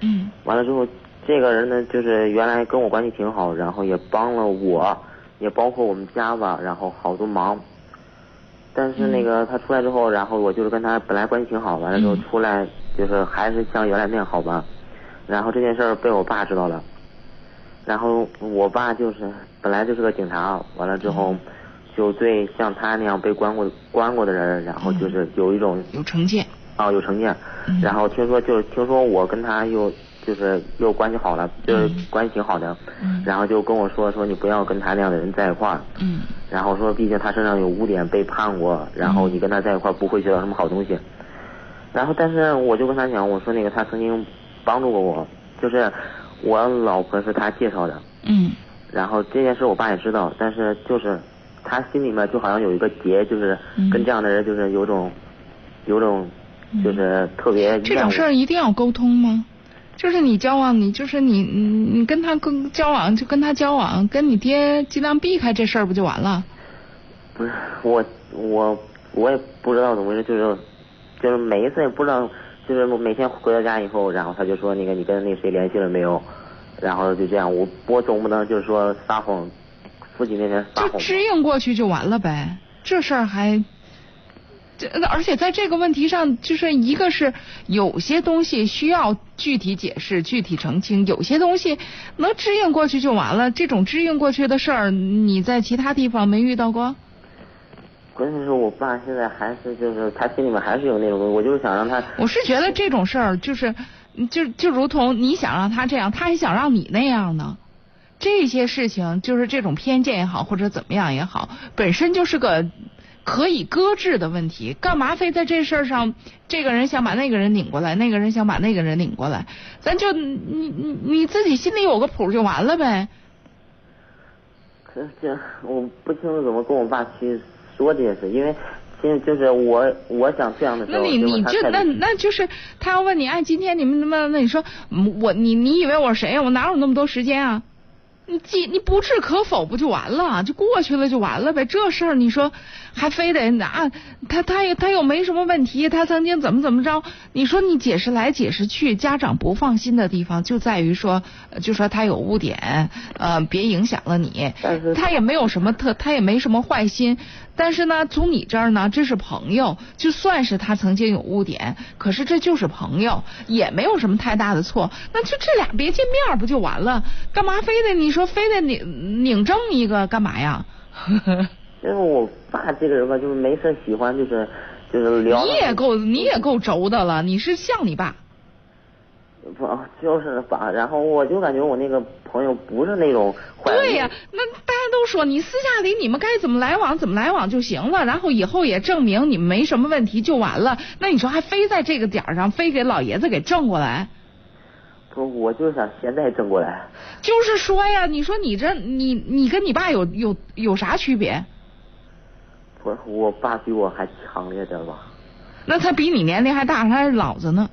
嗯。完了之后，这个人呢，就是原来跟我关系挺好，然后也帮了我，也包括我们家吧，然后好多忙。但是那个他出来之后，然后我就是跟他本来关系挺好，完了之后嗯。出来就是还是像原来那样好吧。然后这件事儿被我爸知道了，然后我爸就是本来就是个警察，完了之后就对像他那样被关过关过的人，然后就是有一种有成见，啊，有成见。嗯然后听说就是听说我跟他又就是又关系好了，就是嗯关系挺好的。嗯然后就跟我说说你不要跟他那样的人在一块儿。嗯然后说毕竟他身上有污点被判过，然后你跟他在一块儿不会学到什么好东西。然后但是我就跟他讲，我说那个他曾经帮助过我，就是我老婆是他介绍的。嗯然后这件事我爸也知道，但是就是他心里面就好像有一个结，就是嗯跟这样的人就是有种有种就是特别这种事儿一定要沟通吗？就是你交往，你就是你你你跟他跟交往就跟他交往，跟你爹尽量避开这事儿不就完了？不是我我我也不知道怎么回事，就是就是每一次也不知道，就是每天回到家以后，然后他就说那个你跟那谁联系了没有？然后就这样，我我总不能就是说撒谎，父亲面前撒谎。就支应过去就完了呗，这事儿还。这而且在这个问题上，就是一个是有些东西需要具体解释、具体澄清，有些东西能支应过去就完了。这种支应过去的事儿，你在其他地方没遇到过？关键是我爸现在还是就是他心里面还是有那种，我就是想让他。我是觉得这种事儿就是就就如同你想让他这样，他还想让你那样呢。这些事情就是这种偏见也好，或者怎么样也好，本身就是个。可以搁置的问题，干嘛非在这事儿上？这个人想把那个人拧过来，那个人想把那个人拧过来，咱就你你你自己心里有个谱就完了呗。可这我不清楚怎么跟我爸去说这件事，因为其实就是我我想这样的时候，那你你就那那就是他要问你，哎，今天你们怎么？那你说我你你以为我是谁呀？我哪有那么多时间啊？你既你不置可否不就完了，就过去了就完了呗。这事儿你说还非得拿他他也他又没什么问题，他曾经怎么怎么着？你说你解释来解释去，家长不放心的地方就在于说，就说他有污点，呃，别影响了你。他也没有什么特，他也没什么坏心。但是呢，从你这儿呢，这是朋友，就算是他曾经有污点，可是这就是朋友，也没有什么太大的错。那就这俩别见面不就完了？干嘛非得你说非得拧拧正一个干嘛呀？因 [laughs] 为我爸这个人吧，就是没事喜欢就是就是聊。你也够你也够轴的了，你是像你爸。不就是吧，然后我就感觉我那个朋友不是那种坏。对呀，那大家都说你私下里你们该怎么来往怎么来往就行了，然后以后也证明你们没什么问题就完了。那你说还非在这个点儿上非给老爷子给挣过来？不，我就想现在挣过来。就是说呀，你说你这你你跟你爸有有有啥区别？不是，我爸比我还强烈点吧？那他比你年龄还大，他还是老子呢。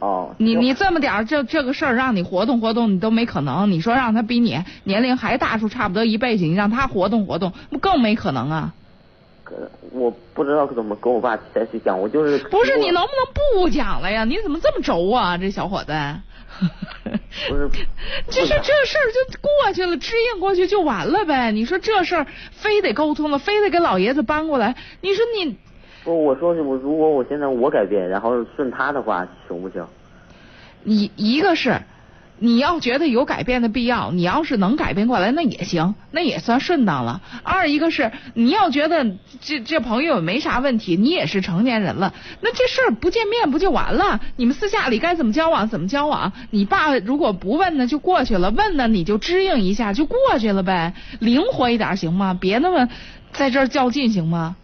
哦，你你这么点儿这这个事儿让你活动活动你都没可能，你说让他比你年龄还大出差不多一倍去，你让他活动活动，不更没可能啊？可我不知道怎么跟我爸再去讲，我就是不是你能不能不讲了呀？你怎么这么轴啊，这小伙子？不是，就是这事儿就过去了，支应过去就完了呗。你说这事儿非得沟通了，非得给老爷子搬过来，你说你。不，我说我如果我现在我改变，然后顺他的话，行不行？你一个是你要觉得有改变的必要，你要是能改变过来，那也行，那也算顺当了。二一个是你要觉得这这朋友没啥问题，你也是成年人了，那这事儿不见面不就完了？你们私下里该怎么交往怎么交往？你爸如果不问呢，就过去了；问呢，你就支应一下就过去了呗，灵活一点行吗？别那么在这儿较劲行吗？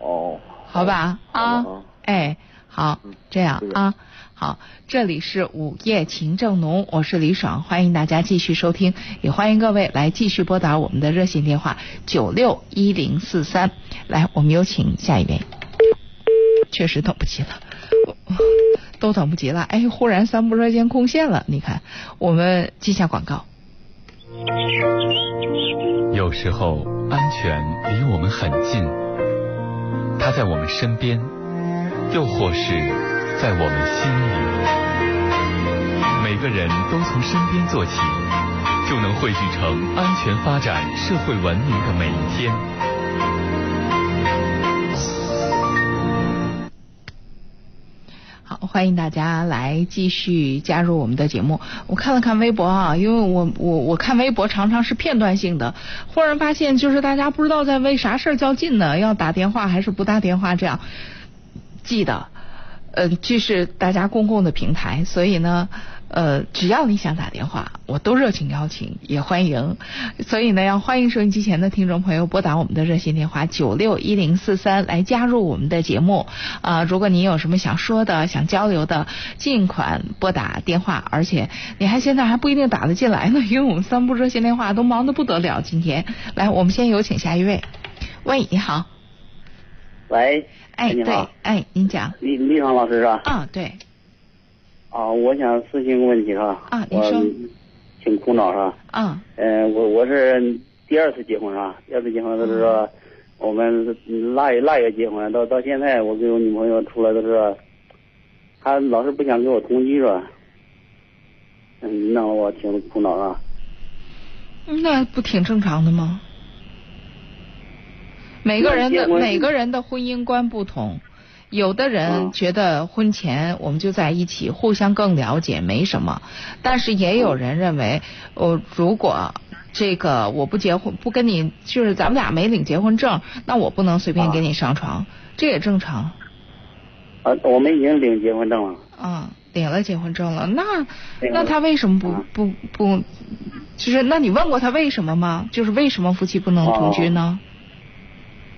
哦，好吧啊，哎，好，这样啊，好，这里是午夜情正浓，我是李爽，欢迎大家继续收听，也欢迎各位来继续拨打我们的热线电话九六一零四三，来，我们有请下一位，确实等不及了，[laughs] 都等不及了，哎，忽然三部热线空线了，你看，我们记下广告。有时候安全离我们很近。他在我们身边，又或是在我们心里。每个人都从身边做起，就能汇聚成安全发展、社会文明的每一天。好，欢迎大家来继续加入我们的节目。我看了看微博啊，因为我我我看微博常常是片段性的，忽然发现就是大家不知道在为啥事儿较劲呢？要打电话还是不打电话？这样记得，嗯，这是大家公共的平台，所以呢。呃，只要你想打电话，我都热情邀请，也欢迎。所以呢，要欢迎收音机前的听众朋友拨打我们的热线电话九六一零四三来加入我们的节目。啊，如果您有什么想说的、想交流的，尽管拨打电话。而且你还现在还不一定打得进来呢，因为我们三部热线电话都忙得不得了。今天，来，我们先有请下一位。喂，你好。喂。哎，你好。哎，您讲。李李爽老师是吧？啊，对。啊，我想咨询个问题哈。啊，你说。挺苦恼是吧？啊。嗯，我我是第二次结婚是吧？第二次结婚就是说，我们腊月腊月结婚，到到现在我跟我女朋友出来都是，她老是不想跟我同居是吧？嗯，那我挺苦恼啊。那不挺正常的吗？每个人的每个人的婚姻观不同，有的人觉得婚前我们就在一起，互相更了解，没什么。但是也有人认为，哦，如果这个我不结婚，不跟你，就是咱们俩没领结婚证，那我不能随便跟你上床，这也正常。啊，我们已经领结婚证了。啊，领了结婚证了，那那他为什么不不不？就是那你问过他为什么吗？就是为什么夫妻不能同居呢？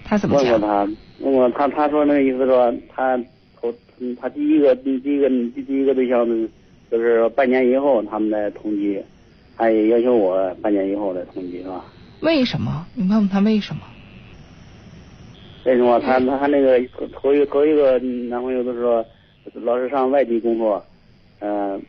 他怎么讲？问过他，问过他，他说那个意思说，他头他第一个第第一个第第一个对象呢就是半年以后他们再同居，他也要求我半年以后再同居，是吧？为什么？你问问他为什么？为什么？他他那个头一头一个男朋友都说老是上外地工作，嗯，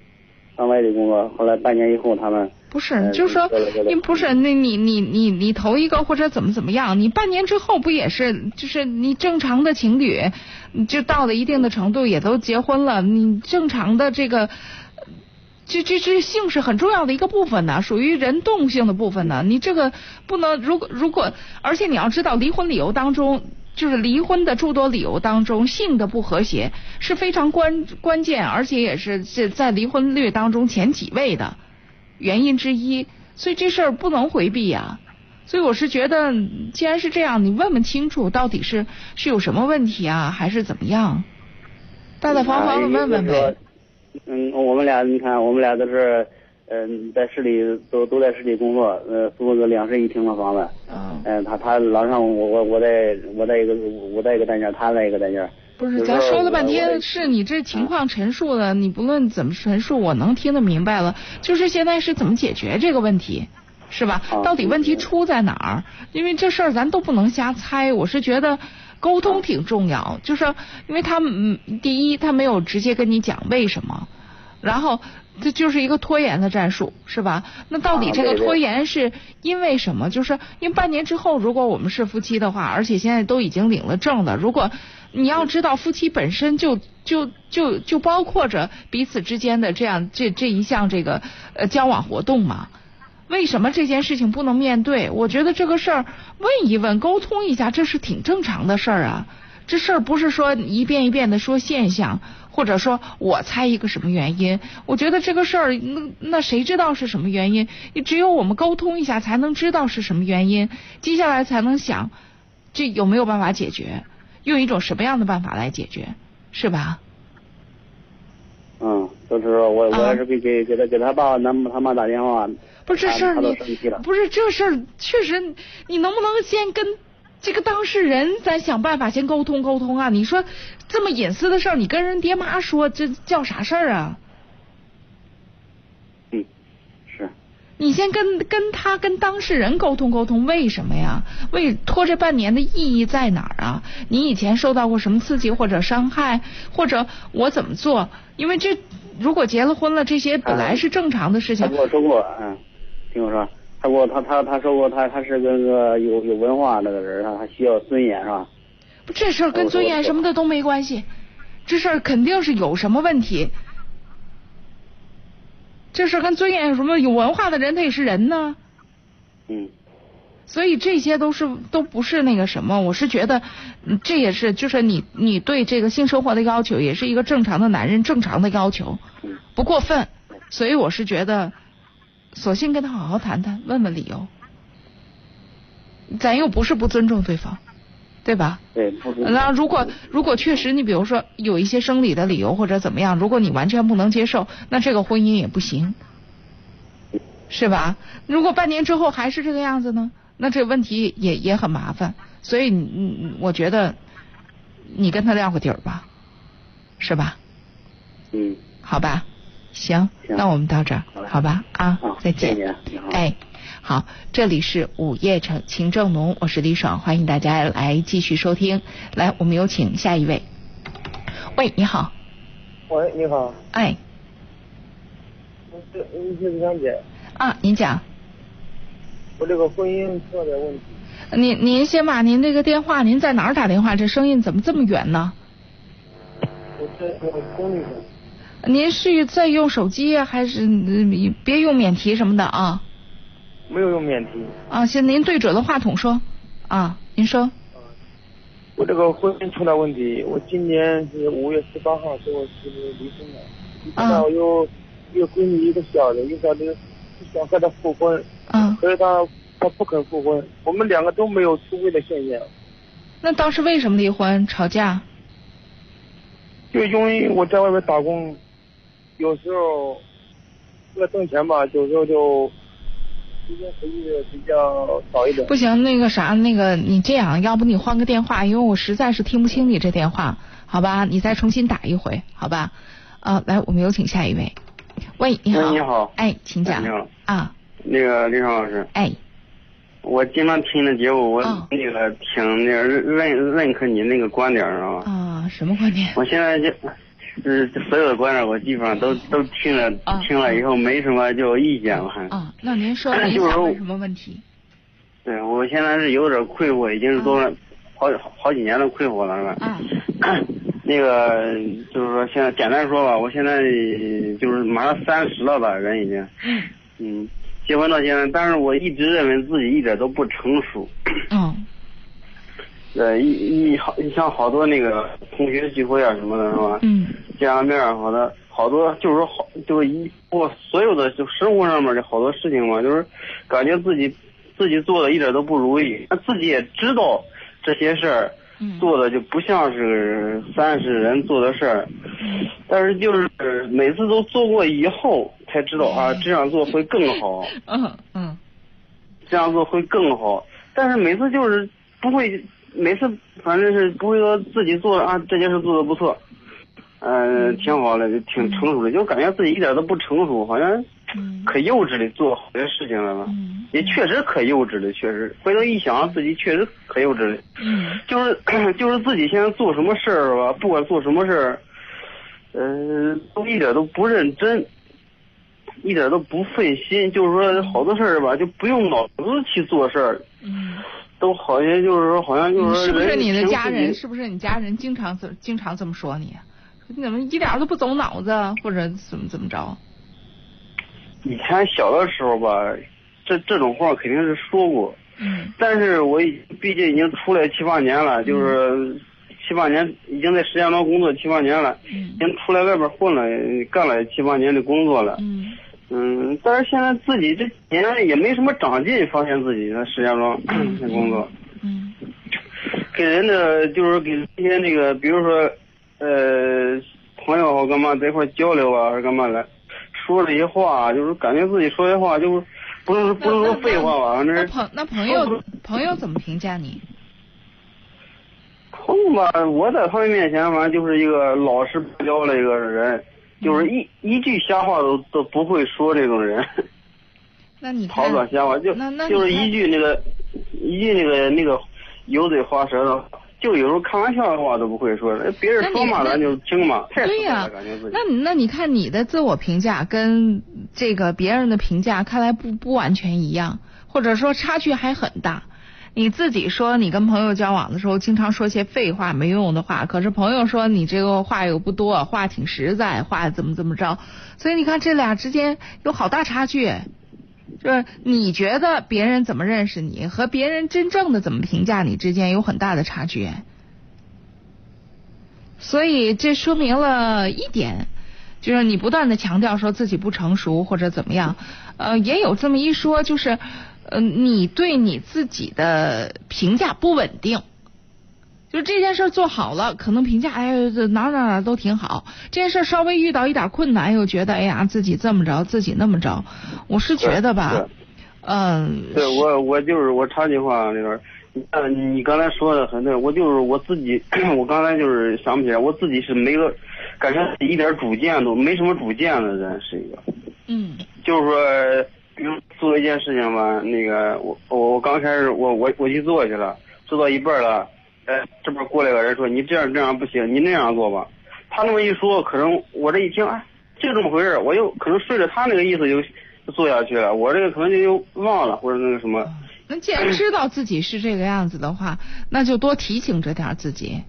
上外地工作，后来半年以后他们。不是，就是说，你不是那你你你你头一个或者怎么怎么样，你半年之后不也是就是你正常的情侣，就到了一定的程度也都结婚了，你正常的这个，这这这性是很重要的一个部分呢，属于人动性的部分呢，你这个不能如果如果，而且你要知道离婚理由当中，就是离婚的诸多理由当中，性的不和谐是非常关关键，而且也是这在离婚率当中前几位的。原因之一，所以这事儿不能回避呀。所以我是觉得，既然是这样，你问问清楚，到底是是有什么问题啊，还是怎么样？大大方方的问问呗。嗯，我们俩，你看，我们俩都是，嗯，在市里都都在市里工作，呃，租了个两室一厅的房子。嗯。嗯，他他老上我我我在我在一个我在一个单间，他在一个单间。不是，咱说了半天是你这情况陈述的，你不论怎么陈述，我能听得明白了。就是现在是怎么解决这个问题，是吧？到底问题出在哪儿？因为这事儿咱都不能瞎猜。我是觉得沟通挺重要，就是因为他嗯，第一他没有直接跟你讲为什么，然后这就是一个拖延的战术，是吧？那到底这个拖延是因为什么？就是因为半年之后，如果我们是夫妻的话，而且现在都已经领了证了，如果。你要知道，夫妻本身就就就就包括着彼此之间的这样这这一项这个呃交往活动嘛？为什么这件事情不能面对？我觉得这个事儿问一问，沟通一下，这是挺正常的事儿啊。这事儿不是说一遍一遍的说现象，或者说我猜一个什么原因。我觉得这个事儿，那那谁知道是什么原因？只有我们沟通一下，才能知道是什么原因，接下来才能想这有没有办法解决。用一种什么样的办法来解决，是吧？嗯，就是我，我也是给给给他给他爸、他他妈打电话，不是这事儿你不是这事儿，确实，你能不能先跟这个当事人咱想办法先沟通沟通啊？你说这么隐私的事儿，你跟人爹妈说，这叫啥事儿啊？你先跟跟他跟当事人沟通沟通，为什么呀？为拖这半年的意义在哪儿啊？你以前受到过什么刺激或者伤害，或者我怎么做？因为这如果结了婚了，这些本来是正常的事情。他跟我说过，嗯，听我说，他跟我他他他说过，他他是个个有有文化那个人他他需要尊严是吧？这事儿跟尊严什么的都没关系，这事儿肯定是有什么问题。这事跟尊严有什么？有文化的人他也是人呢。嗯。所以这些都是都不是那个什么，我是觉得这也是就是你你对这个性生活的要求，也是一个正常的男人正常的要求，不过分。所以我是觉得，索性跟他好好谈谈，问问理由。咱又不是不尊重对方。对吧？对。那如果如果确实你比如说有一些生理的理由或者怎么样，如果你完全不能接受，那这个婚姻也不行，是吧？如果半年之后还是这个样子呢？那这问题也也很麻烦。所以你你我觉得你跟他撂个底儿吧，是吧？嗯。好吧，行，那我们到这儿，好吧？啊，再见。哎。好，这里是午夜城情正浓，我是李爽，欢迎大家来继续收听。来，我们有请下一位。喂，你好。喂，你好。哎。我是，我是李香姐。啊，您讲。我这个婚姻出了点问题。您您先把您这个电话，您在哪儿打电话？这声音怎么这么远呢？我在公寓您是在用手机还是嗯别用免提什么的啊？没有用免提。啊，行，您对准了话筒说。啊，您说。我这个婚姻出了问题，我今年是五月十八号跟我媳妇离婚了。现在，我有一个闺女，一个小的，一个小的想和她复婚。嗯。可是她她不肯复婚，我们两个都没有出轨的现象。那当时为什么离婚？吵架？就因为我在外面打工，有时候为了挣钱吧，有时候就时间回去比较少一点。不行，那个啥，那个你这样，要不你换个电话，因为我实在是听不清你这电话，好吧？你再重新打一回，好吧？啊，来，我们有请下一位。喂，你好。你好。哎，请讲。你好。啊。那个李爽老师。哎。我经常听你的节目，我那个挺那个认认可你那个观点，知道吧？啊，什么观点？我现在就，是所有的观点，我基本上都都听了，听了以后没什么就意见了。啊，那您说您想问什么问题？对，我现在是有点困惑，已经是多了好好几年的困惑了，是吧？嗯。[clears throat] 那个就是说，现在简单说吧，我现在就是马上三十了吧，人已经。嗯。嗯。结婚到现在，但是我一直认为自己一点都不成熟。嗯。[clears throat] 呃，一一好，你像好多那个同学聚会啊什么的，是吧？嗯。见个面好的好多就是说好，就是一我所有的就生活上面的好多事情嘛，就是感觉自己自己做的一点都不如意，自己也知道这些事儿。做的就不像是三十人做的事儿，但是就是每次都做过以后才知道啊，这样做会更好。嗯嗯，这样做会更好，但是每次就是不会，每次反正是不会说自己做啊这件事做的不错，嗯，挺好的，就挺成熟的，就感觉自己一点都不成熟，好像可幼稚的做好些事情了吧。也确实可幼稚的，确实回头一想，自己确实可幼稚的。嗯，[clears throat] 就是 [clears throat] 就是自己现在做什么事儿吧，不管做什么事儿，呃，都一点都不认真，一点都不费心。就是说，好多事儿吧，就不用脑子去做事儿。嗯，都好像就是说，好像就是说，是不是你的家人？是不是你家人经常这经常这么说你？你怎么一点都不走脑子，或者怎么怎么着？以前小的时候吧。这这种话肯定是说过，嗯，但是我毕竟已经出来七八年了，就是七八年已经在石家庄工作七八年了，嗯，已经出来外边混了，干了七八年的工作了，嗯，嗯，但是现在自己这几年也没什么长进，发现自己在石家庄那工作，嗯，给人的就是给一些那个，比如说呃朋友或干嘛在一块交流啊，还是干嘛的，说了一些话，就是感觉自己说些话就是。不是不是说废话吧？反正朋那朋友朋友怎么评价你？朋友吧，我在他们面前反正就是一个老实不交的一个人，就是一一句瞎话都都不会说这种人。[laughs] 那你 [laughs] 好短瞎话就就是一句那个一句那个那个油嘴滑舌的。就有时候开玩笑的话都不会说，别人说嘛咱就听嘛，太对呀，感觉自己。那那你看你的自我评价跟这个别人的评价看来不不完全一样，或者说差距还很大。你自己说你跟朋友交往的时候经常说些废话没用的话，可是朋友说你这个话又不多，话挺实在，话怎么怎么着，所以你看这俩之间有好大差距。就是你觉得别人怎么认识你，和别人真正的怎么评价你之间有很大的差距，所以这说明了一点，就是你不断的强调说自己不成熟或者怎么样，呃，也有这么一说，就是呃，你对你自己的评价不稳定。就这件事做好了，可能评价哎哪哪哪都挺好。这件事稍微遇到一点困难，又觉得哎呀自己这么着，自己那么着。我是觉得吧，嗯。对我我就是我插句话那个，嗯，你刚才说的很对，我就是我自己，[clears throat] 我刚才就是想不起来，我自己是没个感觉一点主见都没什么主见的人是一个。嗯。就是说，比如做一件事情吧，那个我我我刚开始我我我去做去了，做到一半了。哎，这边过来个人说你这样这样不行，你那样做吧。他那么一说，可能我这一听，哎，就这么回事我又可能顺着他那个意思就做下去了。我这个可能就又忘了或者那个什么，那既然知道自己是这个样子的话，那就多提醒着点自己。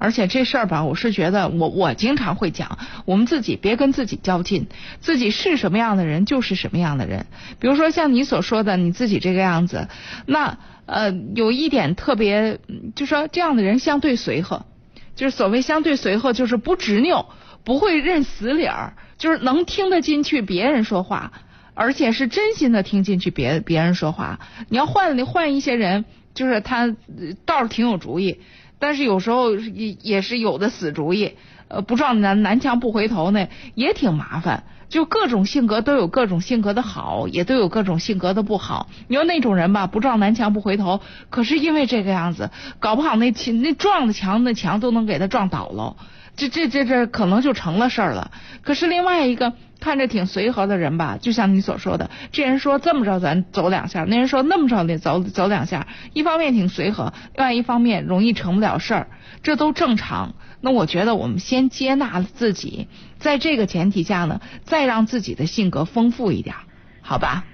而且这事儿吧，我是觉得，我我经常会讲，我们自己别跟自己较劲，自己是什么样的人就是什么样的人。比如说像你所说的，你自己这个样子，那呃有一点特别，就说这样的人相对随和，就是所谓相对随和，就是不执拗，不会认死理儿，就是能听得进去别人说话，而且是真心的听进去别别人说话。你要换换一些人，就是他倒是挺有主意。但是有时候也也是有的死主意，呃，不撞南南墙不回头呢，也挺麻烦。就各种性格都有各种性格的好，也都有各种性格的不好。你说那种人吧，不撞南墙不回头，可是因为这个样子，搞不好那墙那撞的墙那墙都能给他撞倒了，这这这这可能就成了事儿了。可是另外一个。看着挺随和的人吧，就像你所说的，这人说这么着咱走两下，那人说那么着得走走两下。一方面挺随和，另外一方面容易成不了事儿，这都正常。那我觉得我们先接纳自己，在这个前提下呢，再让自己的性格丰富一点，好吧？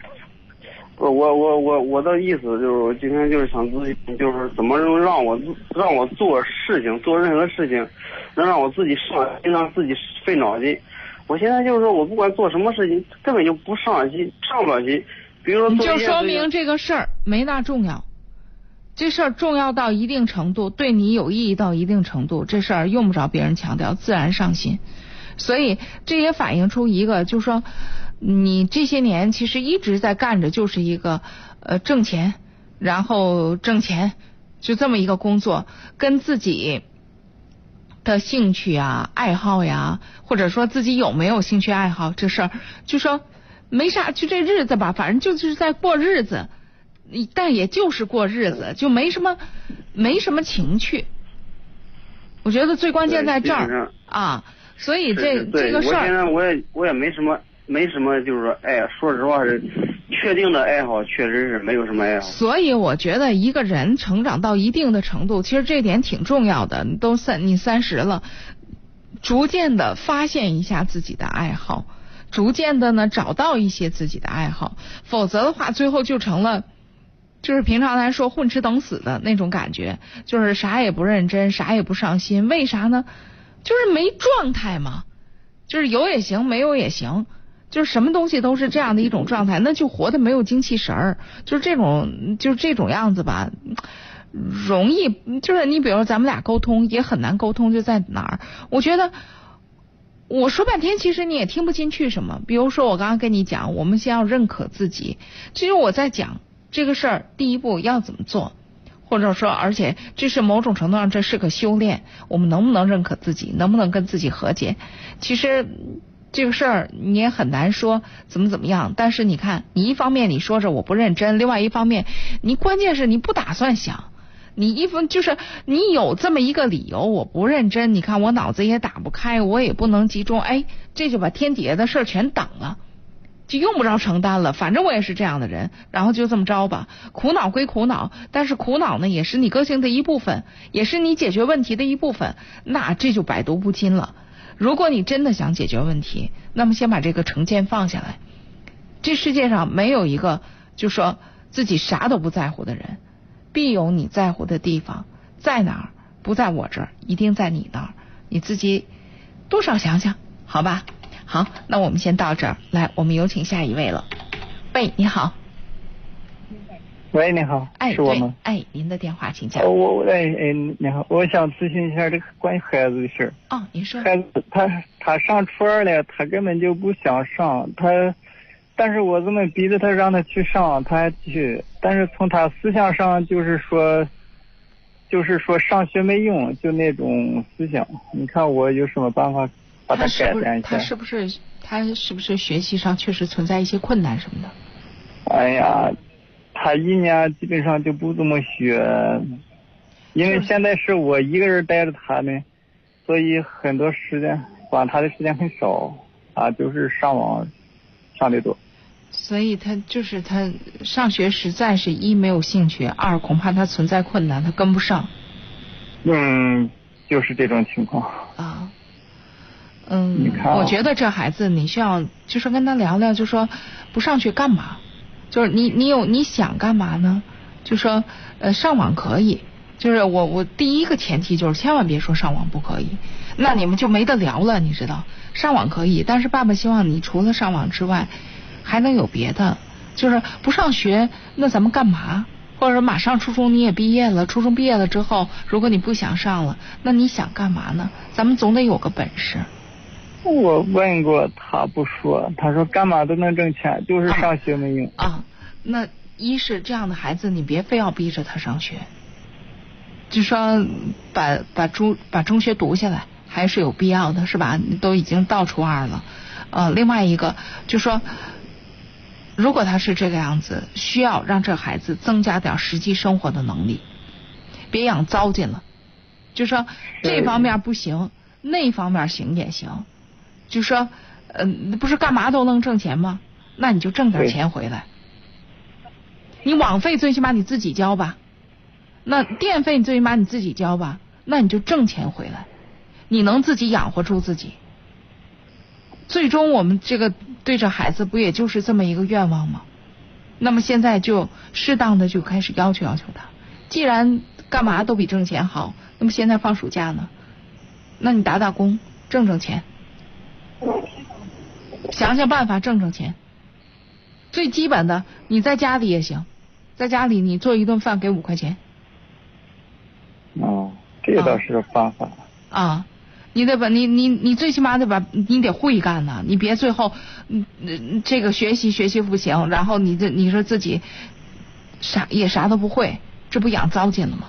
不，我我我我的意思就是，我今天就是想咨询，就是怎么能让我让我做事情，做任何事情，能让我自己上心，让自己费脑筋。我现在就是说，我不管做什么事情，根本就不上心，上不了心。比如说，就说明这个事儿没那重要。这事儿重要到一定程度，对你有意义到一定程度，这事儿用不着别人强调，自然上心。所以这也反映出一个，就是说，你这些年其实一直在干着，就是一个呃挣钱，然后挣钱，就这么一个工作，跟自己。的兴趣啊、爱好呀，或者说自己有没有兴趣爱好这事儿，就说没啥，就这日子吧，反正就是在过日子，但也就是过日子，就没什么没什么情趣。我觉得最关键在这儿啊，所以这这个事儿，我现在我也我也没什么没什么，就是说，哎呀，说实话是。确定的爱好确实是没有什么爱好，所以我觉得一个人成长到一定的程度，其实这点挺重要的。你都三你三十了，逐渐的发现一下自己的爱好，逐渐的呢找到一些自己的爱好，否则的话，最后就成了就是平常来说混吃等死的那种感觉，就是啥也不认真，啥也不上心。为啥呢？就是没状态嘛，就是有也行，没有也行。就是什么东西都是这样的一种状态，那就活得没有精气神儿。就是这种，就是这种样子吧，容易就是你比如咱们俩沟通也很难沟通，就在哪儿？我觉得我说半天，其实你也听不进去什么。比如说我刚刚跟你讲，我们先要认可自己。其实我在讲这个事儿，第一步要怎么做，或者说，而且这是某种程度上这是个修炼。我们能不能认可自己？能不能跟自己和解？其实。这个事儿你也很难说怎么怎么样，但是你看，你一方面你说着我不认真，另外一方面你关键是你不打算想，你一分就是你有这么一个理由我不认真，你看我脑子也打不开，我也不能集中，哎，这就把天底下的事儿全挡了，就用不着承担了，反正我也是这样的人，然后就这么着吧，苦恼归苦恼，但是苦恼呢也是你个性的一部分，也是你解决问题的一部分，那这就百毒不侵了。如果你真的想解决问题，那么先把这个成见放下来。这世界上没有一个就说自己啥都不在乎的人，必有你在乎的地方。在哪儿？不在我这儿，一定在你那儿。你自己多少想想，好吧？好，那我们先到这儿。来，我们有请下一位了。喂，你好。喂，你好，是我吗？哎，您的电话请讲。我哎哎，你好，我想咨询一下这个关于孩子的事儿。哦，您说。孩子他他上初二了，他根本就不想上，他，但是我这么逼着他让他去上，他还去，但是从他思想上就是说，就是说上学没用，就那种思想。你看我有什么办法把他改变一下？他是不是他是不是学习上确实存在一些困难什么的？哎呀。他一年基本上就不怎么学，因为现在是我一个人带着他们，所以很多时间管他的时间很少，啊，就是上网上的多。所以他就是他上学实在是一没有兴趣，二恐怕他存在困难，他跟不上。嗯，就是这种情况。啊，嗯，我觉得这孩子你需要就是跟他聊聊，就说不上去干嘛？就是你，你有你想干嘛呢？就说呃上网可以，就是我我第一个前提就是千万别说上网不可以，那你们就没得聊了，你知道？上网可以，但是爸爸希望你除了上网之外，还能有别的，就是不上学，那咱们干嘛？或者说马上初中你也毕业了，初中毕业了之后，如果你不想上了，那你想干嘛呢？咱们总得有个本事。我问过他不说，他说干嘛都能挣钱，就是上学没用。啊，那一是这样的孩子，你别非要逼着他上学，就说把把中把中学读下来还是有必要的，是吧？你都已经到初二了，呃，另外一个就说。如果他是这个样子，需要让这孩子增加点实际生活的能力，别养糟践了。就说这方面不行，那方面行也行。就说，嗯，不是干嘛都能挣钱吗？那你就挣点钱回来。你网费最起码你自己交吧，那电费你最起码你自己交吧，那你就挣钱回来，你能自己养活住自己。最终我们这个对着孩子不也就是这么一个愿望吗？那么现在就适当的就开始要求要求他，既然干嘛都比挣钱好，那么现在放暑假呢，那你打打工挣挣钱，想想办法挣挣钱。最基本的，你在家里也行，在家里你做一顿饭给五块钱。哦，这倒是个方法。啊。你得把你你你最起码得把你得会干呐，你别最后嗯这个学习学习不行，然后你这你说自己啥也啥都不会，这不养糟践了吗？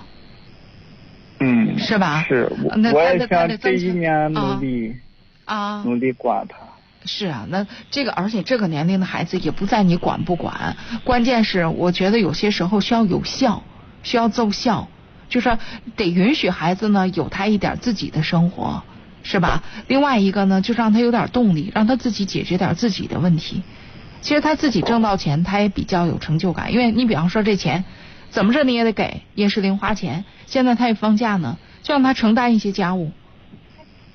嗯，是吧？是，我也想这一年努力啊，努力管他。是啊，那这个而且这个年龄的孩子也不在你管不管，关键是我觉得有些时候需要有效，需要奏效，就是得允许孩子呢有他一点自己的生活。是吧？另外一个呢，就让他有点动力，让他自己解决点自己的问题。其实他自己挣到钱，他也比较有成就感。因为你比方说这钱，怎么着你也得给，也是零花钱。现在他也放假呢，就让他承担一些家务，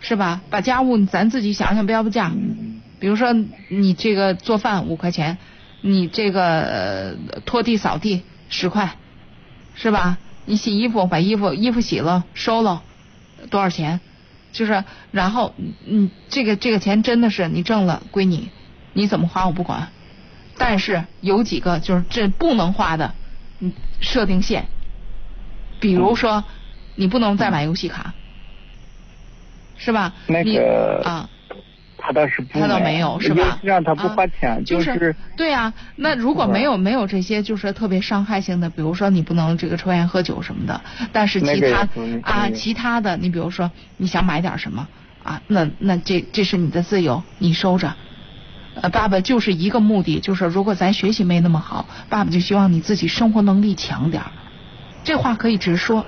是吧？把家务咱自己想想，标个价。比如说你这个做饭五块钱，你这个拖地扫地十块，是吧？你洗衣服把衣服衣服洗了收了多少钱？就是，然后，嗯，这个这个钱真的是你挣了归你，你怎么花我不管，但是有几个就是这不能花的，你设定线，比如说你不能再买游戏卡，是吧？那个啊。他倒是不，他倒没有，是吧？让他不花钱，就是对啊。那如果没有没有这些，就是特别伤害性的，比如说你不能这个抽烟喝酒什么的，但是其他啊其他的，你比如说你想买点什么啊，那那这这是你的自由，你收着。呃，爸爸就是一个目的，就是如果咱学习没那么好，爸爸就希望你自己生活能力强点这话可以直说。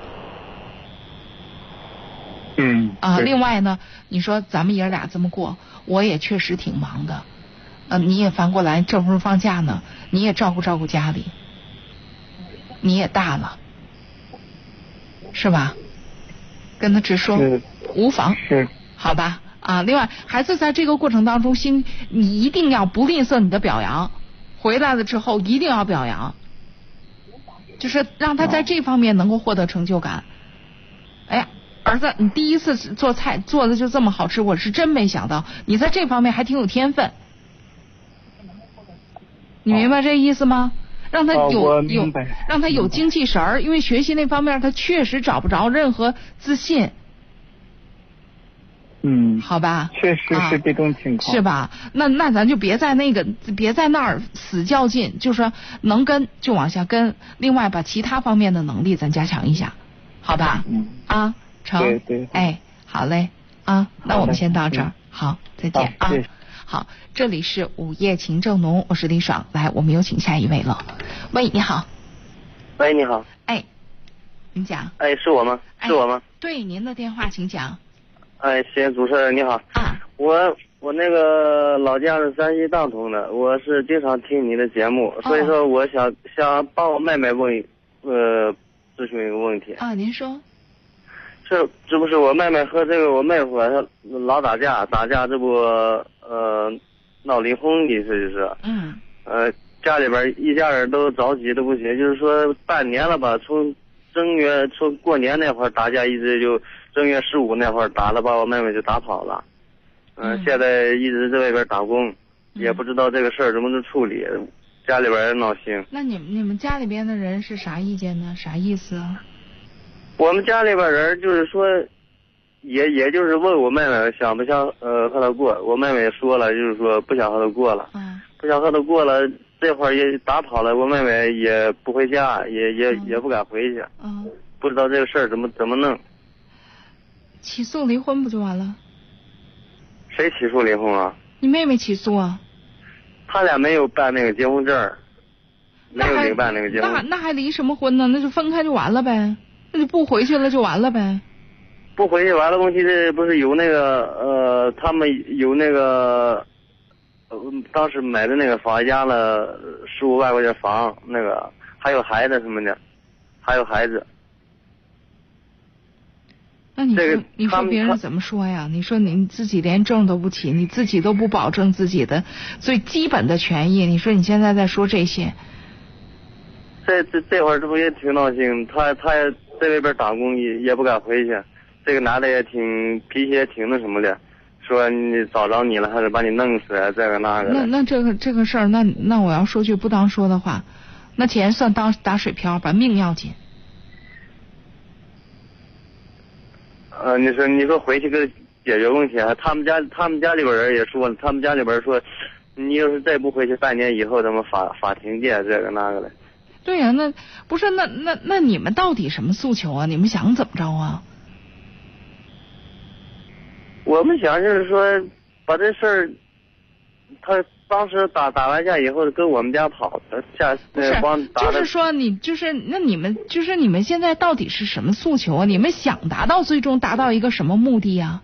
嗯啊，另外呢，你说咱们爷俩这么过，我也确实挺忙的，呃，你也反过来，这不是放假呢，你也照顾照顾家里，你也大了，是吧？跟他直说，无妨，是，好吧？啊，另外，孩子在这个过程当中，心你一定要不吝啬你的表扬，回来了之后一定要表扬，就是让他在这方面能够获得成就感。哎呀。儿子，你第一次做菜做的就这么好吃，我是真没想到你在这方面还挺有天分。你明白这意思吗？让他有有让他有精气神儿，因为学习那方面他确实找不着任何自信。嗯，好吧，确实是这种情况，是吧？那那咱就别在那个别在那儿死较劲，就说能跟就往下跟，另外把其他方面的能力咱加强一下，好吧？嗯啊。成，对对，哎，好嘞，啊，那我们先到这儿，好，再见啊，好，这里是午夜情正浓，我是李爽，来，我们有请下一位了，喂，你好，喂，你好，哎，您讲，哎，是我吗？是我吗？对，您的电话，请讲。哎，谢主持人你好，啊，我我那个老家是山西大同的，我是经常听您的节目，所以说我想想帮我妹妹问呃咨询一个问题。啊，您说。这这不是我妹妹和这个我妹夫他老打架，打架这不呃闹离婚的意思就是。嗯。呃，家里边一家人都着急的不行，就是说半年了吧，从正月从过年那会儿打架，一直就正月十五那会儿打了，把我妹妹就打跑了。嗯，现在一直在外边打工，也不知道这个事儿怎么能处理，家里边也闹心。那你们你们家里边的人是啥意见呢？啥意思啊？我们家里边人就是说，也也就是问我妹妹想不想呃和他过，我妹妹也说了，就是说不想和他过了，嗯不想和他过了，这会儿也打跑了，我妹妹也不回家，也也也不敢回去，嗯，不知道这个事儿怎么怎么弄，起诉离婚不就完了？谁起诉离婚啊？你妹妹起诉啊？他俩没有办那个结婚证儿，没有领办那个结婚。那婚，那还离什么婚呢？那就分开就完了呗，那就不回去了就完了呗。不回去完了，问题这不是有那个呃，他们有那个，呃，当时买的那个房押了十五万块钱房，那个还有孩子什么的，还有孩子。那你说、这个你说别人怎么说呀？你说你自己连证都不起，你自己都不保证自己的最基本的权益，你说你现在在说这些，这这这会儿这不也挺闹心？他他也在外边打工也也不敢回去，这个男的也挺脾气也挺那什么的，说你找着你了还得把你弄死啊，这个那个。那那这个这个事儿，那那我要说句不当说的话，那钱算当打水漂把，命要紧。呃，你说你说回去个解决问题啊？他们家他们家里边人也说了，他们家里边说，你要是再不回去，半年以后咱们法法庭见这个那个的。对呀、那不是那那那你们到底什么诉求啊？你们想怎么着啊？我们想就是说，把这事儿，他当时打打完架以后跟我们家跑的，下不是那帮，打的就是说你就是那你们就是你们现在到底是什么诉求啊？你们想达到最终达到一个什么目的呀、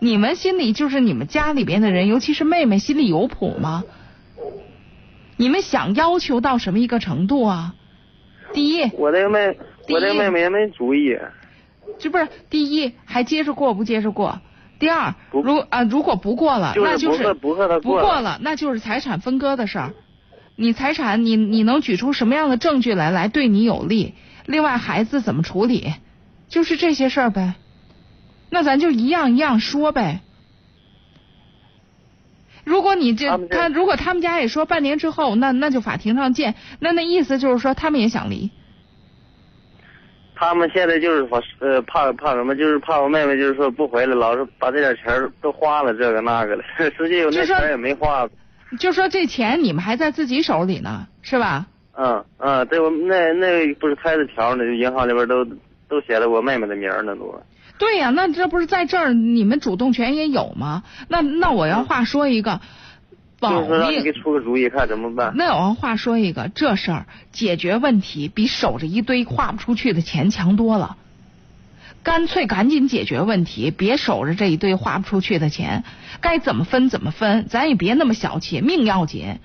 你们心里就是你们家里边的人，尤其是妹妹心里有谱吗？你们想要求到什么一个程度啊？第一，我这个妹，我这个妹妹也没主意。这不是第一还接着过不接着过？第二，如啊如果不过了，就是那就是不和他过了不过了，那就是财产分割的事儿。你财产你你能举出什么样的证据来来对你有利？另外孩子怎么处理？就是这些事儿呗。那咱就一样一样说呗。如果你这他如果他们家也说半年之后，那那就法庭上见。那那意思就是说他们也想离。他们现在就是说，呃，怕怕什么？就是怕我妹妹，就是说不回来，老是把这点钱都花了，这个那个的，[laughs] 实际有那钱也没花。就说这钱你们还在自己手里呢，是吧？嗯嗯，对我那那不是开的条呢，就银行里边都都写的我妹妹的名儿呢都。对呀、那这不是在这儿你们主动权也有吗？那那我要话说一个，保就是让你给出个主意，看怎么办。那我要话说一个，这事儿解决问题比守着一堆花不出去的钱强多了。干脆赶紧解决问题，别守着这一堆花不出去的钱，该怎么分怎么分，咱也别那么小气，命要紧，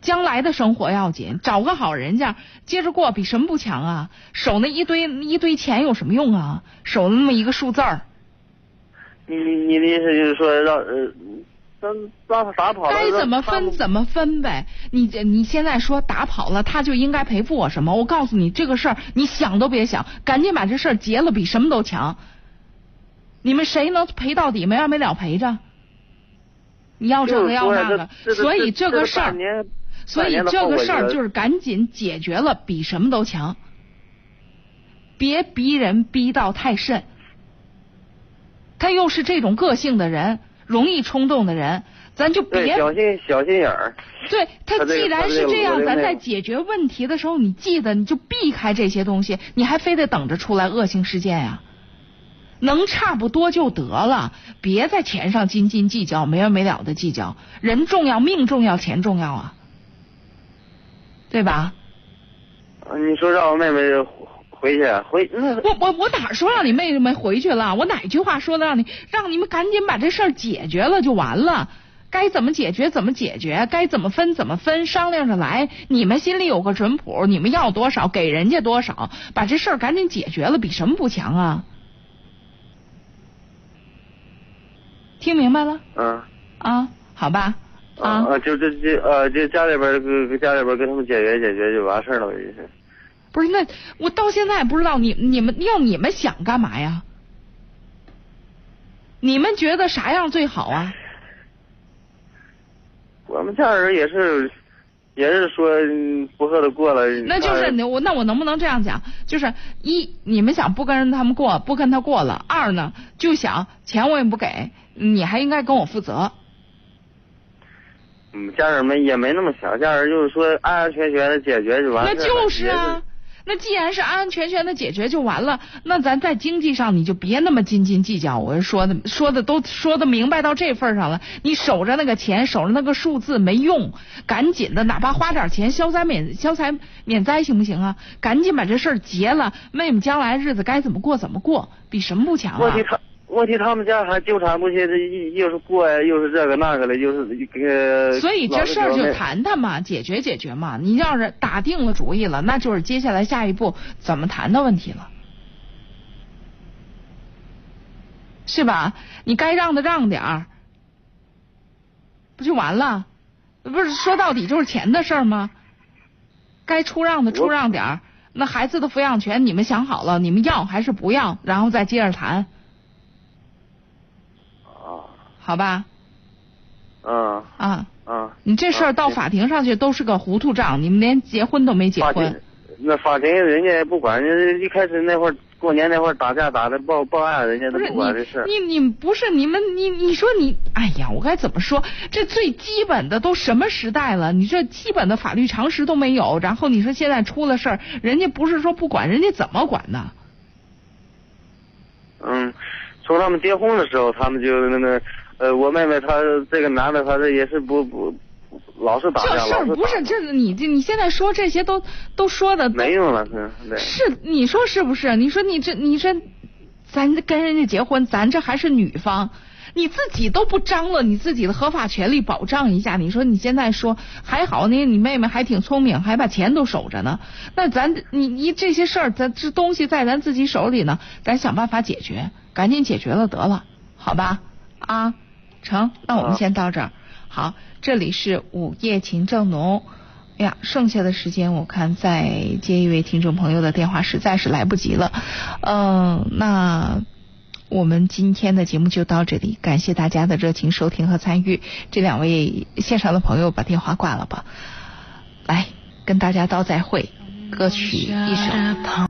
将来的生活要紧，找个好人家接着过，比什么不强啊？守那一堆一堆钱有什么用啊？守那么一个数字儿，你你你的意思就是说让呃，让让他打跑了，该怎么分怎么分呗。你这你现在说打跑了，他就应该赔付我什么？我告诉你，这个事儿你想都别想，赶紧把这事儿结了，比什么都强。你们谁能赔到底，没完没了赔着？你要这个要那个，所以这个事儿，所以这个事儿就是赶紧解决了，比什么都强。别逼人逼到太甚。他又是这种个性的人，容易冲动的人，咱就别小心小心眼儿。对他既然是这样，咱在解决问题的时候，你记得你就避开这些东西，你还非得等着出来恶性事件呀？能差不多就得了，别在钱上斤斤计较，没完没了的计较。人重要，命重要，钱重要啊，对吧？呃你说让我妹妹回去回那我我我哪说让你妹妹回去了？我哪句话说的让你让你们赶紧把这事儿解决了就完了？该怎么解决怎么解决，该怎么分怎么分，商量着来。你们心里有个准谱，你们要多少给人家多少，把这事儿赶紧解决了，比什么不强啊？听明白了嗯啊？好吧，啊啊，就这这呃，就家里边跟跟家里边跟他们解决解决就完事儿了，就是。不是，那我到现在也不知道你你们要你们想干嘛呀？你们觉得啥样最好啊？我们家人也是，也是说嗯不和他过了。那就是你我那我能不能这样讲？就是一你们想不跟他们过，不跟他过了；二呢就想钱我也不给，你还应该跟我负责。嗯，家人们也没那么想，家人就是说安安全全的解决就完了那。就是啊。那既然是安安全全的解决就完了，那咱在经济上你就别那么斤斤计较。我是说的，说的都说的明白到这份上了，你守着那个钱，守着那个数字没用，赶紧的，哪怕花点钱消灾免消灾免灾行不行啊？赶紧把这事儿结了，妹妹将来日子该怎么过怎么过，比什么不强啊？问题他问题他们家还纠缠不清，这一又是过呀，又是这个那个的，又是呃。所以这事儿就谈谈嘛，解决解决嘛。你要是打定了主意了，那就是接下来下一步怎么谈的问题了，是吧？你该让的让点儿，不就完了？不是说到底就是钱的事儿吗？该出让的出让点儿。那孩子的抚养权你们想好了，你们要还是不要？然后再接着谈，啊好吧？嗯啊，嗯。你这事儿到法庭上去都是个糊涂账，你们连结婚都没结婚。那法庭人家也不管，人家一开始那会儿过年那会儿打架打的报报案，人家都不管这事儿。你你不是你们你你说你哎呀，我该怎么说？这最基本的都什么时代了？你这基本的法律常识都没有，然后你说现在出了事儿，人家不是说不管，人家怎么管呢？嗯，从他们结婚的时候，他们就那个呃，我妹妹她这个男的，他这也是不不老是打架，这事儿不是这你这你现在说这些都都说的没用了，是。是你说是不是？你说你这你这，咱跟人家结婚，咱这还是女方，你自己都不张罗你自己的合法权利保障一下。你说你现在说还好呢，你妹妹还挺聪明，还把钱都守着呢。那咱你你这些事儿，咱这东西在咱自己手里呢，咱想办法解决，赶紧解决了得了，好吧？啊，成，那我们先到这儿。好，这里是午夜情正浓。哎呀，剩下的时间我看再接一位听众朋友的电话实在是来不及了。嗯，那我们今天的节目就到这里，感谢大家的热情收听和参与。这两位线上的朋友把电话挂了吧，来跟大家道再会，歌曲一首。